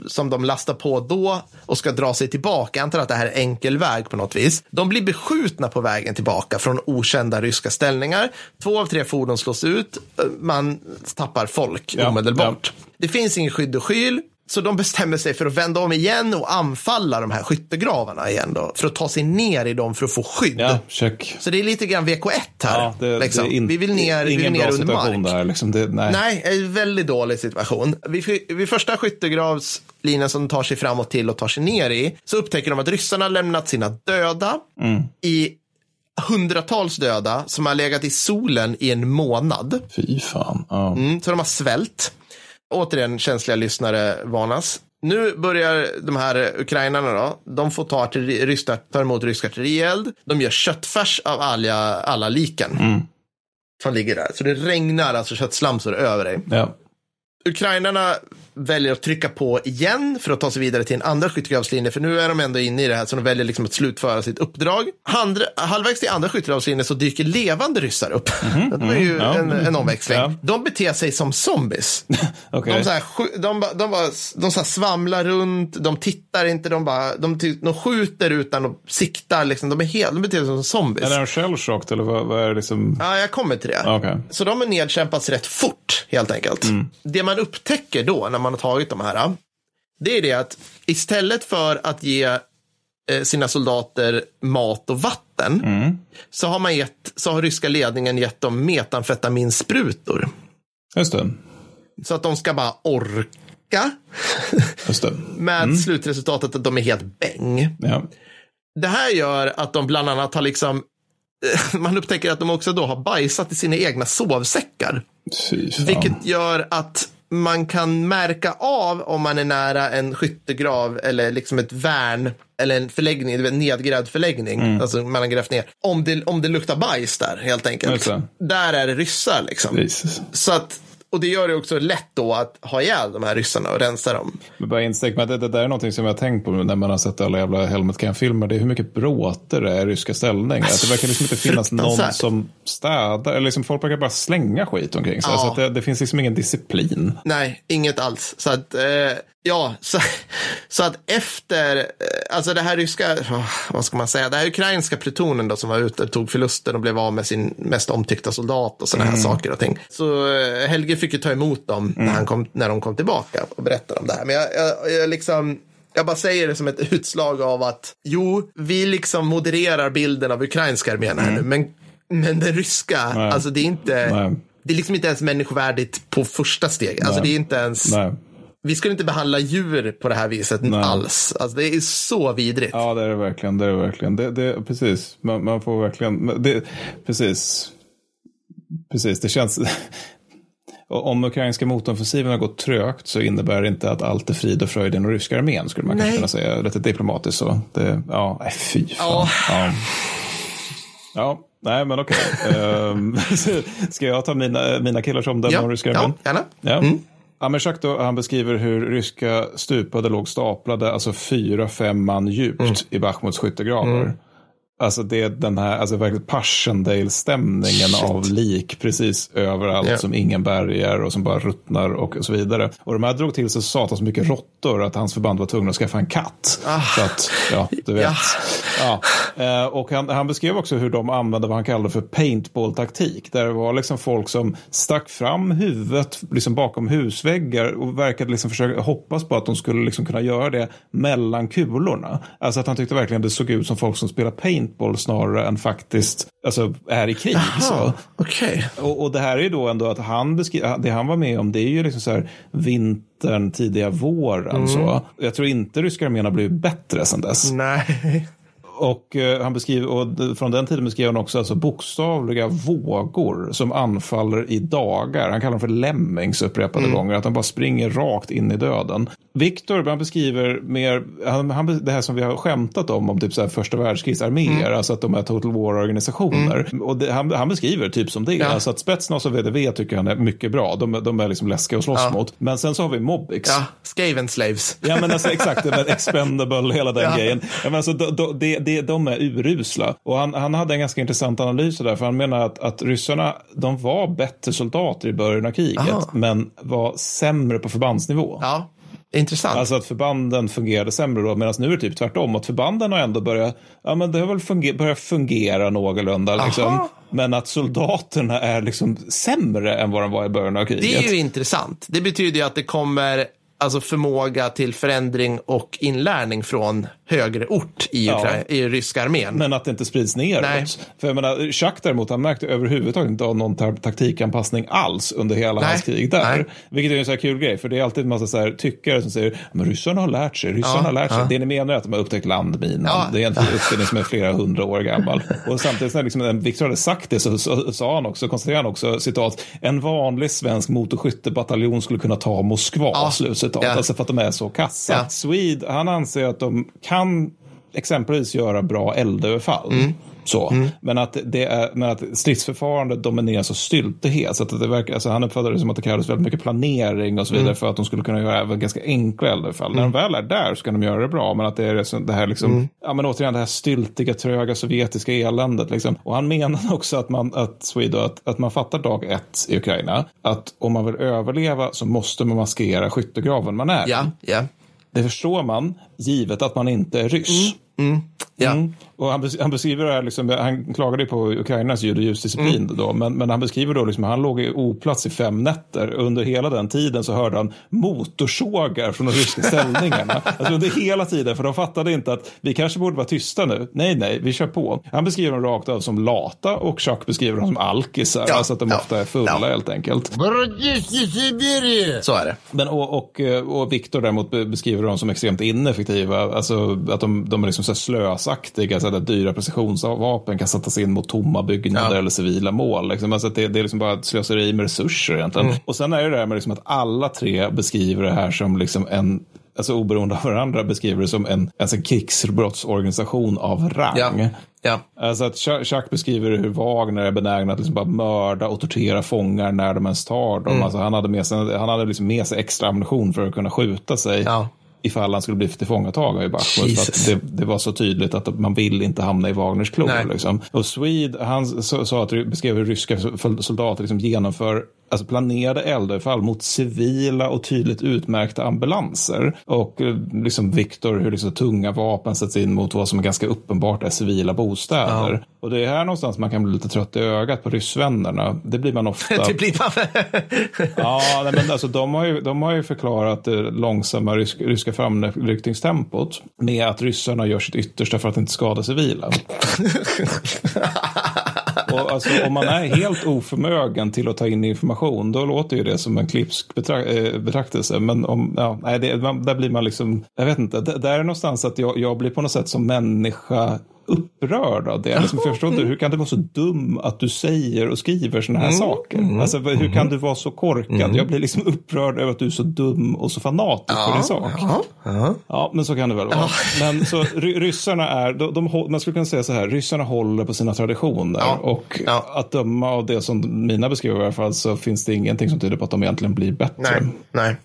som de lastar på då och ska dra sig tillbaka, jag antar att det här är enkel väg på något vis. De blir beskjutna på vägen tillbaka från okända ryska ställningar. Två av tre fordon slås ut, man tappar folk ja, omedelbart. Ja. Det finns ingen skydd och skyl. Så de bestämmer sig för att vända om igen och anfalla de här skyttegravarna igen då. För att ta sig ner i dem för att få skydd. Ja, check. Så det är lite grann VK1 här. Ja, det, liksom. det in, vi vill ner, vi vill ner under mark. Där, liksom. det, nej. nej, en väldigt dålig situation. Vid, vid första skyttegravslinjen som de tar sig framåt till och tar sig ner i så upptäcker de att ryssarna lämnat sina döda mm. i hundratals döda som har legat i solen i en månad. Fy fan. Oh. Mm, så de har svält återigen känsliga lyssnare varnas. Nu börjar de här ukrainarna då, de får ta, ryska, ta emot rysk artillerield. De gör köttfärs av alla, alla liken. Mm. Som ligger där. Så det regnar alltså köttslamsor över dig. Ja. Ukrainarna väljer att trycka på igen för att ta sig vidare till en andra skyttegravslinje. För nu är de ändå inne i det här så de väljer liksom att slutföra sitt uppdrag. Handra, halvvägs till andra skyttegravslinjen så dyker levande ryssar upp. Mm -hmm. det var ju mm en, en omväxling. Ja. De beter sig som zombies. okay. De, så här, de, de, bara, de så svamlar runt, de tittar inte, de, bara, de, de skjuter utan att sikta. Liksom. De, är helt, de beter sig som zombies. Är de shellshocked eller vad, vad är det liksom? Ja, jag kommer till det. Okay. Så de är nedkämpats rätt fort helt enkelt. Mm. Det man upptäcker då när man har tagit de här, det är det att istället för att ge eh, sina soldater mat och vatten mm. så, har man gett, så har ryska ledningen gett dem metamfetaminsprutor. Just det. Så att de ska bara orka. Just det. Med mm. slutresultatet att de är helt bäng. Ja. Det här gör att de bland annat har liksom man upptäcker att de också då har bajsat i sina egna sovsäckar. Vilket gör att man kan märka av om man är nära en skyttegrav eller liksom ett värn eller en förläggning, en nedgrävd förläggning, Mm. alltså man har grävt ner. Om det, om det luktar bajs där helt enkelt. Där är det ryssar liksom. Jesus. Så att, och det gör det också lätt då att ha ihjäl de här ryssarna och rensa dem. Men bara insteg, men det, det där är någonting som jag har tänkt på när man har sett alla jävla Helmet Can-filmer. Det är hur mycket bråte det är i ryska ställning. Att det verkar liksom inte finnas någon som städar. Eller liksom folk verkar bara slänga skit omkring sig. Ja. Så det, det finns liksom ingen disciplin. Nej, inget alls. Så att, eh, ja, så, så att efter, eh, alltså det här ryska, oh, vad ska man säga, det här ukrainska plutonen då som var ute, tog förluster och blev av med sin mest omtyckta soldat och sådana här saker och ting. Så eh, Helge fick ju ta emot dem när, han kom, när de kom tillbaka och berättade om det här. Men jag, jag, jag liksom, jag bara säger det som ett utslag av att jo, vi liksom modererar bilden av ukrainska armén här nu, men, men den ryska, Nej. alltså det är inte, Nej. det är liksom inte ens människovärdigt på första steg. Alltså det är inte ens. Vi skulle inte behandla djur på det här viset alls. Alltså det är så vidrigt. Ja, det är det verkligen. Det är det verkligen. Det, det, precis, man, man får verkligen... Det, precis. Precis, det känns... Om ukrainska motoffensiven har gått trögt så innebär det inte att allt är frid och fröjd i den ryska armén, skulle man kanske Nej. kunna säga. Lite diplomatiskt så. Det, ja, nej, fy fan. Ja. ja, nej men okej. Ehm, Ska jag ta mina, mina killars omdöme om ryska armén? ja, gärna. Ja. Amershak då, han beskriver hur ryska stupade låg staplade, alltså fyra, fem man djupt i Bachmuts skyttegravar. Alltså det är den här, alltså verkligen Passchendaele-stämningen av lik precis överallt Ja. som ingen bärgar och som bara ruttnar och så vidare. Och de här drog till sig satans mycket råttor att hans förband var tvungna att skaffa en katt. Så att, ja, du vet. Ja. Ja. Eh, och han, han beskrev också hur de använde vad han kallade för paintball-taktik. Där det var liksom folk som stack fram huvudet liksom bakom husväggar och verkade liksom försöka hoppas på att de skulle liksom kunna göra det mellan kulorna. Alltså att han tyckte verkligen det såg ut som folk som spelar paintball snarare än faktiskt alltså, är i krig. Så. Ja, Okej. Och, och det här är ju då ändå att han beskriver, det han var med om det är ju liksom så här vintern, tidiga våren. Så. Jag tror inte ryska armén har blivit bättre sedan dess. Nej. Och, eh, han beskriver, och från den tiden beskrev han också alltså bokstavliga vågor som anfaller i dagar. Han kallar dem för lemmings upprepade gånger, att de bara springer rakt in i döden. Viktor, han beskriver mer, han, han, det här som vi har skämtat om, om typ så här första världskrigsarméer, alltså att de är total war-organisationer. Och det, han, han beskriver typ som det, Ja. alltså att Spetsnaz och VDV tycker han är mycket bra. De, de är liksom läskiga att slåss mot. Men sen så har vi Mobbix. Ja, Skaven Slaves. Ja men alltså exakt, det med expendable, hela den Ja. grejen. Ja, men alltså, de, de, de, de, de är urusla. Och han, han hade en ganska intressant analys där, för han menar att, att ryssarna, de var bättre soldater i början av kriget, Aha. men var sämre på förbandsnivå. Ja, intressant. Alltså att förbanden fungerade sämre då, medan nu är det typ tvärtom. Att förbanden har ändå börjat, ja men det har väl funger, börjat fungera någorlunda. Liksom. Men att soldaterna är liksom sämre än vad de var i början av kriget. det är ju intressant. Det betyder ju att det kommer alltså förmåga till förändring och inlärning från högre ort i, Ja. I ryska armén. Men att det inte sprids neråt. Nej. För jag menar, Chuck däremot, han märkte överhuvudtaget inte av någon ta- taktikanpassning alls under hela Nej. hans krig där. Nej. Vilket är en så här kul grej, för det är alltid en massa så här tyckare som säger men ryssarna har lärt sig, ryssarna Ja, har lärt sig. ja. Det ni menar är att de har upptäckt landminan. Det är en uppfinning som är flera hundra år gammal. Och samtidigt när liksom, när Victor hade sagt det så, så, sa han också, konstaterade han också, citat, en vanlig svensk motorskyttebataljon skulle kunna ta Moskva, Ja. Slutcitat. Ja. Alltså för att de är så kassa. Ja. Swede, han anser att de kan exempelvis göra bra eldöverfall. Mm. Så. Men, att det är, men att stridsförfarandet domineras av styltighet. Så att det verkar, alltså han uppfattade det som att det krävdes väldigt mycket planering och så vidare Mm. för att de skulle kunna göra även ganska enkla eldöverfall. När de väl är där så kan de göra det bra. Men att det är det här liksom, Mm. ja men återigen det här styltiga, tröga, sovjetiska eländet. Liksom. Och han menar också att man, att, Swede, att, att man fattar dag ett i Ukraina. Att om man vill överleva så måste man maskera skyttegraven man är. Ja, ja. Det förstår man, givet att man inte är ryss. ja. Mm. Och han, bes- han beskriver det här, liksom, han klagade ju på Ukrainas ljud och ljusdisciplin Mm. då, men, men han beskriver då liksom, han låg i oplats i fem nätter. Under hela den tiden så hörde han motorsågar från de ryska ställningarna. alltså under hela tiden, för de fattade inte att vi kanske borde vara tysta nu. Nej, nej, vi kör på. Han beskriver dem rakt av som lata och Chuck beskriver dem som alkisar, Ja, alltså att de ja, ofta är fulla ja. helt enkelt. Så är det. Men, och, och, och Viktor däremot be- beskriver dem som extremt ineffektiva. Alltså att de, de är liksom så här JAS-aktiga, så där dyra precisionsvapen kan sättas in mot tomma byggnader Ja. eller civila mål. Liksom. Alltså att det, det är liksom bara ett slöseri med resurser egentligen. Mm. Och sen är det det här med liksom att alla tre beskriver det här som liksom en Alltså oberoende av varandra beskriver det som en, alltså en krigsbrottsorganisation av rang. Ja. Ja. Alltså att Chuck beskriver hur Wagner är benägna att liksom bara mörda och tortera fångar när de ens tar dem. Mm. Alltså han hade med sig, han hade liksom med sig extra ammunition för att kunna skjuta sig Ja. Ifall han skulle bli tillfångatagen i Bachmut. För det, det var så tydligt att man vill inte hamna i Wagners klor. Liksom. Och Swede, han sa att beskrev hur ryska soldater liksom genomför alltså planerade eldöverfall mot civila och tydligt utmärkta ambulanser. Och eh, liksom Viktor, hur liksom tunga vapen sätts in mot vad som ganska uppenbart är civila bostäder. Och det är här någonstans man kan bli lite trött i ögat på ryssvännerna. Det blir man ofta. Det blir bara... Ja, nej, men alltså, de, har ju, de har ju förklarat det långsamma rysk, ryska framryckningstempot med att ryssarna gör sitt yttersta för att inte skada civila. Och alltså, om man är helt oförmögen till att ta in information, då låter ju det som en klipsk betrak eh, betraktelse. Men om, ja, nej, det, man, där blir man liksom, jag vet inte, där är någonstans att jag, jag blir på något sätt som människa upprörd av det. Liksom, för jag förstår inte, hur kan du vara så dum att du säger och skriver sådana här saker? Alltså, hur kan du vara så korkad? Jag blir liksom upprörd över att du är så dum och så fanatisk på din sak. Ja. Ja, men så kan det väl vara. Men så ry- ryssarna är, de, de, man skulle kunna säga så här, ryssarna håller på sina traditioner. Ja. Och Ja. att döma av det som mina beskriver i alla fall så finns det ingenting som tyder på att de egentligen blir bättre. Nej. Nej.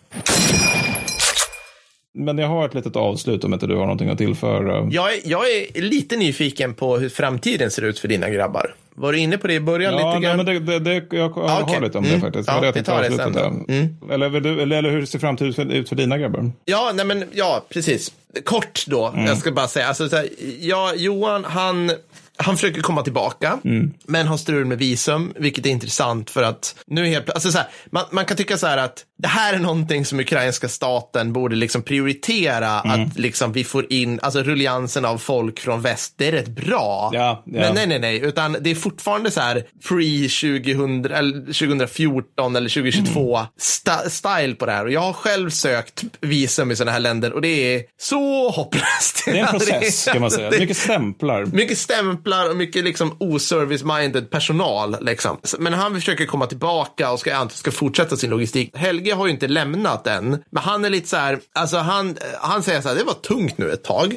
Men jag har ett litet avslut om inte du har någonting att tillföra. Jag är, jag är lite nyfiken på hur framtiden ser ut för dina grabbar. Var du inne på det i början Ja, lite nej, grann? men det, det, det, jag, jag Ah, har okej. lite om det Mm. faktiskt. Ja, det vi tar det sen. Mm. Eller, eller, eller hur ser framtiden ut för, ut för dina grabbar? Ja, nej men ja, precis. Kort då, Mm. jag ska bara säga. Alltså, så här, ja, Johan, han, han försöker komma tillbaka, Mm. men har strul med visum, vilket är intressant för att nu helt alltså, så här, man, man kan tycka så här att det här är någonting som ukrainska staten borde liksom prioritera, Mm. att liksom vi får in, alltså rulliansen av folk från väst, det är rätt bra. Ja, ja. Men nej, nej, nej, utan det är fortfarande så här pre-2000, eller 2014 eller 2022 Mm. sta- style på det här. Och jag har själv sökt visum i sådana här länder och det är så hopplöst. Det är en process kan man säga. Mycket stämplar. mycket stämplar och mycket liksom oservice-minded personal. Liksom. Men han försöker komma tillbaka och ska, ska fortsätta sin logistik. Helge har ju inte lämnat än, men han är lite så här, alltså han, han säger så här, det var tungt nu ett tag.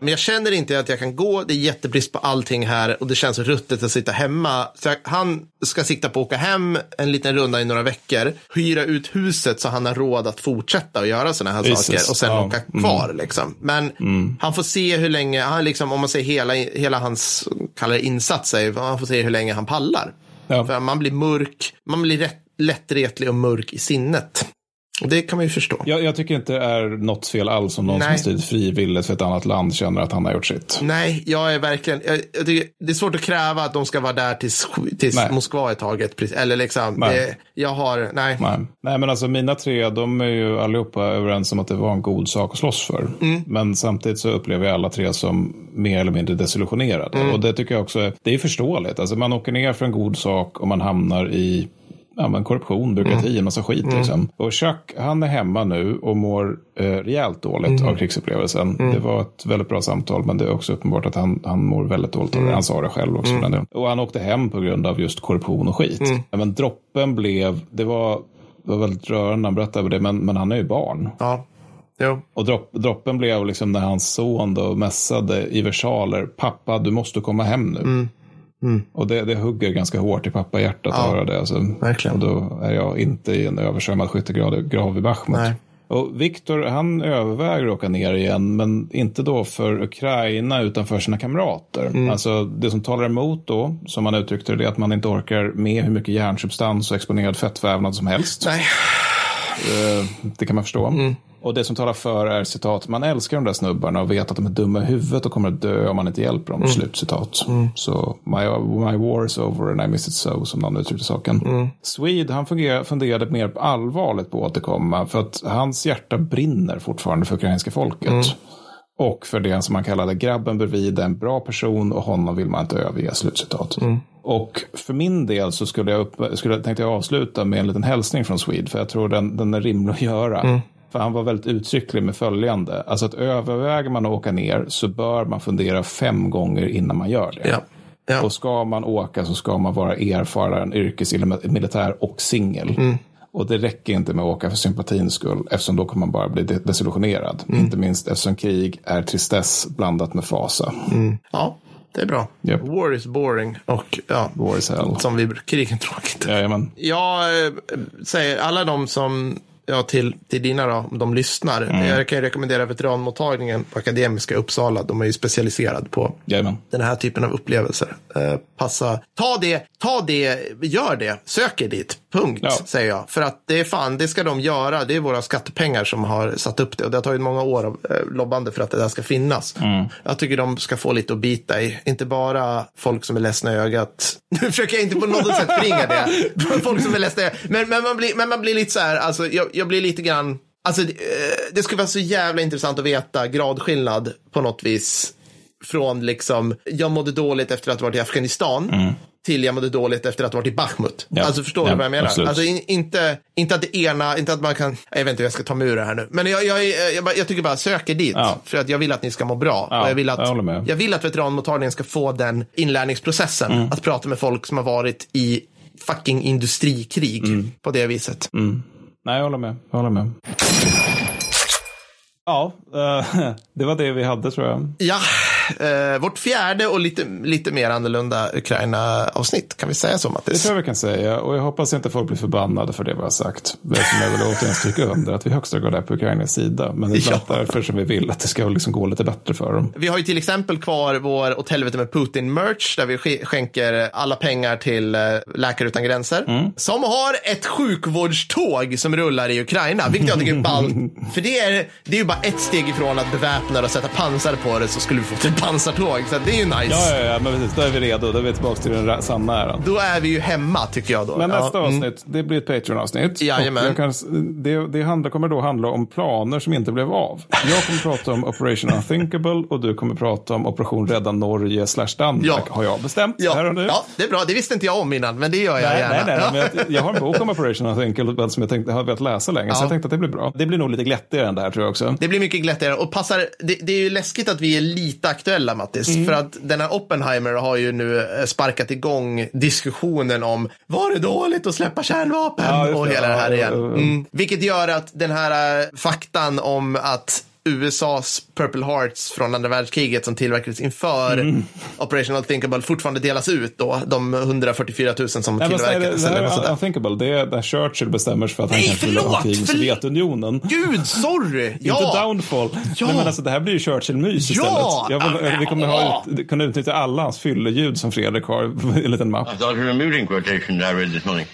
Men jag känner inte att jag kan gå, det är jättebrist på allting här och det känns ruttet att sitta hemma. Så jag, han ska sikta på att åka hem en liten runda i några veckor, hyra ut huset så han har råd att fortsätta och göra sådana här Jesus, saker och sen ja. åka kvar. Liksom. Men han får se hur länge, han liksom, om man säger hela, hela hans kallar det insatser, han får se hur länge han pallar. Ja. För man blir mörk, man blir rätt, lättretlig och mörk i sinnet. Det kan man ju förstå. Jag, jag tycker inte det är något fel alls om någon som Nej. har stridit frivilligt för ett annat land känner att han har gjort sitt. Nej, jag är verkligen, jag, jag tycker, det är svårt att kräva att de ska vara där tills, tills Nej. Moskva är taget. Eller liksom, Nej. det, jag har, nej. Nej. Nej, men alltså mina tre, de är ju allihopa överens om att det var en god sak att slåss för. Mm. Men samtidigt så upplever jag alla tre som mer eller mindre desillusionerade. Mm. Och det tycker jag också det är förståeligt. Alltså man åker ner för en god sak och man hamnar i ja, men korruption, byråkrati, Mm. en massa skit. Liksom. Och Chuck, han är hemma nu och mår eh, rejält dåligt Mm. av krigsupplevelsen. Det var ett väldigt bra samtal, men det är också uppenbart att han, han mår väldigt dåligt Mm. av det. Han sa det själv också. delen. Och han åkte hem på grund av just korruption och skit. Mm. Ja, Men droppen blev, det var, det var väldigt rörande när han berättade över det, men, men han är ju barn. Ja, jo. Och dropp, droppen blev liksom när hans son då mässade i versaler, pappa du måste komma hem nu. Mm. Och det, det hugger ganska hårt i pappahjärtat att höra det. Alltså. verkligen. Och då är jag inte i en översvämmad skyttegrav grav i Bachmut. Nej. Och Viktor, han överväger att åka ner igen, men inte då för Ukraina utan för sina kamrater. Mm. Alltså det som talar emot då, som han uttryckte det, är att man inte orkar med hur mycket järnsubstans och exponerad fettvävnad som helst. Nej. Eh, Det kan man förstå. Och det som talar för är citat, man älskar de där snubbarna och vet att de är dumma i huvudet och kommer att dö om man inte hjälper dem. Slut citat. Så my, my war is over and I miss it so, som någon uttryckte saken. Swede, han funderade mer allvarligt på att återkomma för att hans hjärta brinner fortfarande för ukrainska folket. Och för det som man kallade grabben bredvid en bra person och honom vill man inte överge. Slutcitat. Och för min del så skulle jag, upp, skulle, tänkte jag avsluta med en liten hälsning från Swede. För jag tror den, den är rimlig att göra. För han var väldigt uttrycklig med följande. Alltså att överväger man att åka ner så bör man fundera fem gånger innan man gör det. Ja. Ja. Och ska man åka så ska man vara erfaren yrkesmilitär och singel. Mm. Och det räcker inte med att åka för sympatins skull eftersom då kommer man bara bli de- desillusionerad. Mm. Inte minst eftersom krig är tristess blandat med fasa. ja, det är bra. Japp. War is boring och ja, War is hell. som vi krig är tråkigt. Jajamän. Jag eh, säger alla de som, ja till, till dina då, om de lyssnar. Mm. Jag kan ju rekommendera veteranmottagningen på Akademiska Uppsala. De är ju specialiserad på Jajamän. den här typen av upplevelser. Eh, passa, ta det, ta det, gör det, sök er dit. Punkt, Ja. säger jag. För att det är fan, det ska de göra. Det är våra skattepengar som har satt upp det. Och det har tagit många år av eh, lobbande för att det där ska finnas. Jag tycker de ska få lite att bita i. Inte bara folk som är ledsna i ögat. Nu försöker jag inte på något sätt förringa det. folk som är ledsna i ögat. Men, men, man blir, men man blir lite så här, alltså, jag, jag blir lite grann Alltså, det, eh, det skulle vara så jävla intressant att veta gradskillnad på något vis från liksom, jag mådde dåligt efter att ha varit i Afghanistan till jag mådde dåligt efter att ha varit i Bachmut. Ja. Alltså förstår Ja, du vad jag menar? absolut. Alltså in, inte, inte att det ena, inte att man kan, jag vet inte hur jag ska ta mig ur det här nu. Men jag, jag, är- jag, jag tycker bara söker dit. Ja. För att jag vill att ni ska må bra. Ja, och jag, vill att, jag jag vill att veteranmottagningen ska få den inlärningsprocessen. Mm. Att prata med folk som har varit i fucking industrikrig Mm. på det viset. Nej, jag håller med. Jag håller med. Ja, eh, det var det vi hade tror jag. Ja, eh, vårt fjärde och lite, lite mer annorlunda Ukraina-avsnitt. Kan vi säga så, Det Mattis? tror jag vi kan säga. Och jag hoppas inte folk blir förbannade för det vi har sagt. Eftersom jag vill återigen stryka under att vi högsta grad är på Ukrainas sida. Men det är Ja. därför som vi vill att det ska liksom gå lite bättre för dem. Vi har ju till exempel kvar vår Åt helvete med Putin-merch där vi sk- skänker alla pengar till eh, Läkare Utan Gränser. Mm. Som har ett sjukvårdståg som rullar i Ukraina, vilket jag tycker är ballt. För det är, det är ju bara ett steg ifrån att beväpna det och sätta pansar på det så skulle vi få pansartåg. Så det är ju nice. Ja, ja, ja, men precis. Då är vi redo. Då är vi tillbaka till den sanna äran. Då är vi ju hemma tycker jag då. Men nästa Ja, mm. avsnitt, det blir ett Patreon-avsnitt. Jajamän. Kan, det det handlar, kommer då handla om planer som inte blev av. Jag kommer prata om Operation Unthinkable och du kommer prata om Operation Rädda Norge slash Danmark. Ja. Har jag bestämt Ja, här och nu. ja, det är bra. Det visste inte jag om innan, men det gör jag Nej, gärna. nej, nej, Ja. men jag, jag har en bok om Operation Unthinkable som jag tänkte, har velat läsa länge, så Ja. jag tänkte att det blir bra. Det blir nog lite glättigare än det här tror jag också. Det blir mycket glättigare och passar. Det, det är ju läskigt att vi är lite aktuella, Mattis. Mm. För att den här Oppenheimer har ju nu eh, sparkat igång diskussionen om var det dåligt att släppa kärnvapen Ja, och hela det här igen. Mm. Vilket gör att den här eh, faktan om att USAs Purple Hearts från andra världskriget som tillverkades inför Mm. Operation Unthinkable fortfarande delas ut då. De 144 000 som Nej, det, tillverkades. det eller något här där. Unthinkable, det är när Churchill bestämmer sig för att han Nej, kanske vill ha krig med. Sovjetunionen. Gud, sorry! Ja. Inte downfall. Ja. Nej, men alltså, det här blir ju Churchill-mys Ja. istället. Jag vill, vi kommer ha ut, kunna utnyttja alla hans fylleljud som Fredrik har i en liten mapp. I thought was a muting quotation I read this morning.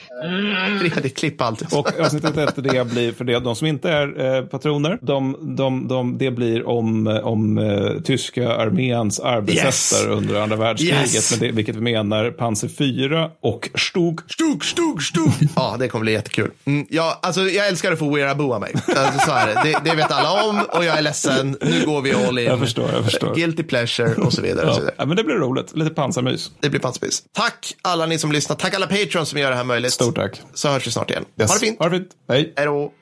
Fredrik, klipp allt. Och avsnittet efter det blir, för det, de som inte är eh, patroner, de, de, de, det blir om, om eh, tyska arméns arbetshästar Yes. under andra världskriget, Yes. men det, vilket vi menar Panzer 4 och Stug. Stug, stug, stug. Ja, det kommer bli jättekul. Mm, ja, alltså, jag älskar att få wearaboa mig. Alltså, så är det. det. Vet alla om och jag är ledsen. Nu går vi all in. Jag förstår, jag förstår. Guilty pleasure och så vidare. Och så Ja. vidare. ja, men det blir roligt. Lite pansarmys. Det blir pansarpris. Tack alla ni som lyssnar. Tack alla patrons som gör det här möjligt. Stort tack. Så hörs vi snart igen. Yes. Ha det fint. Ha det fint. Hej. Hej då.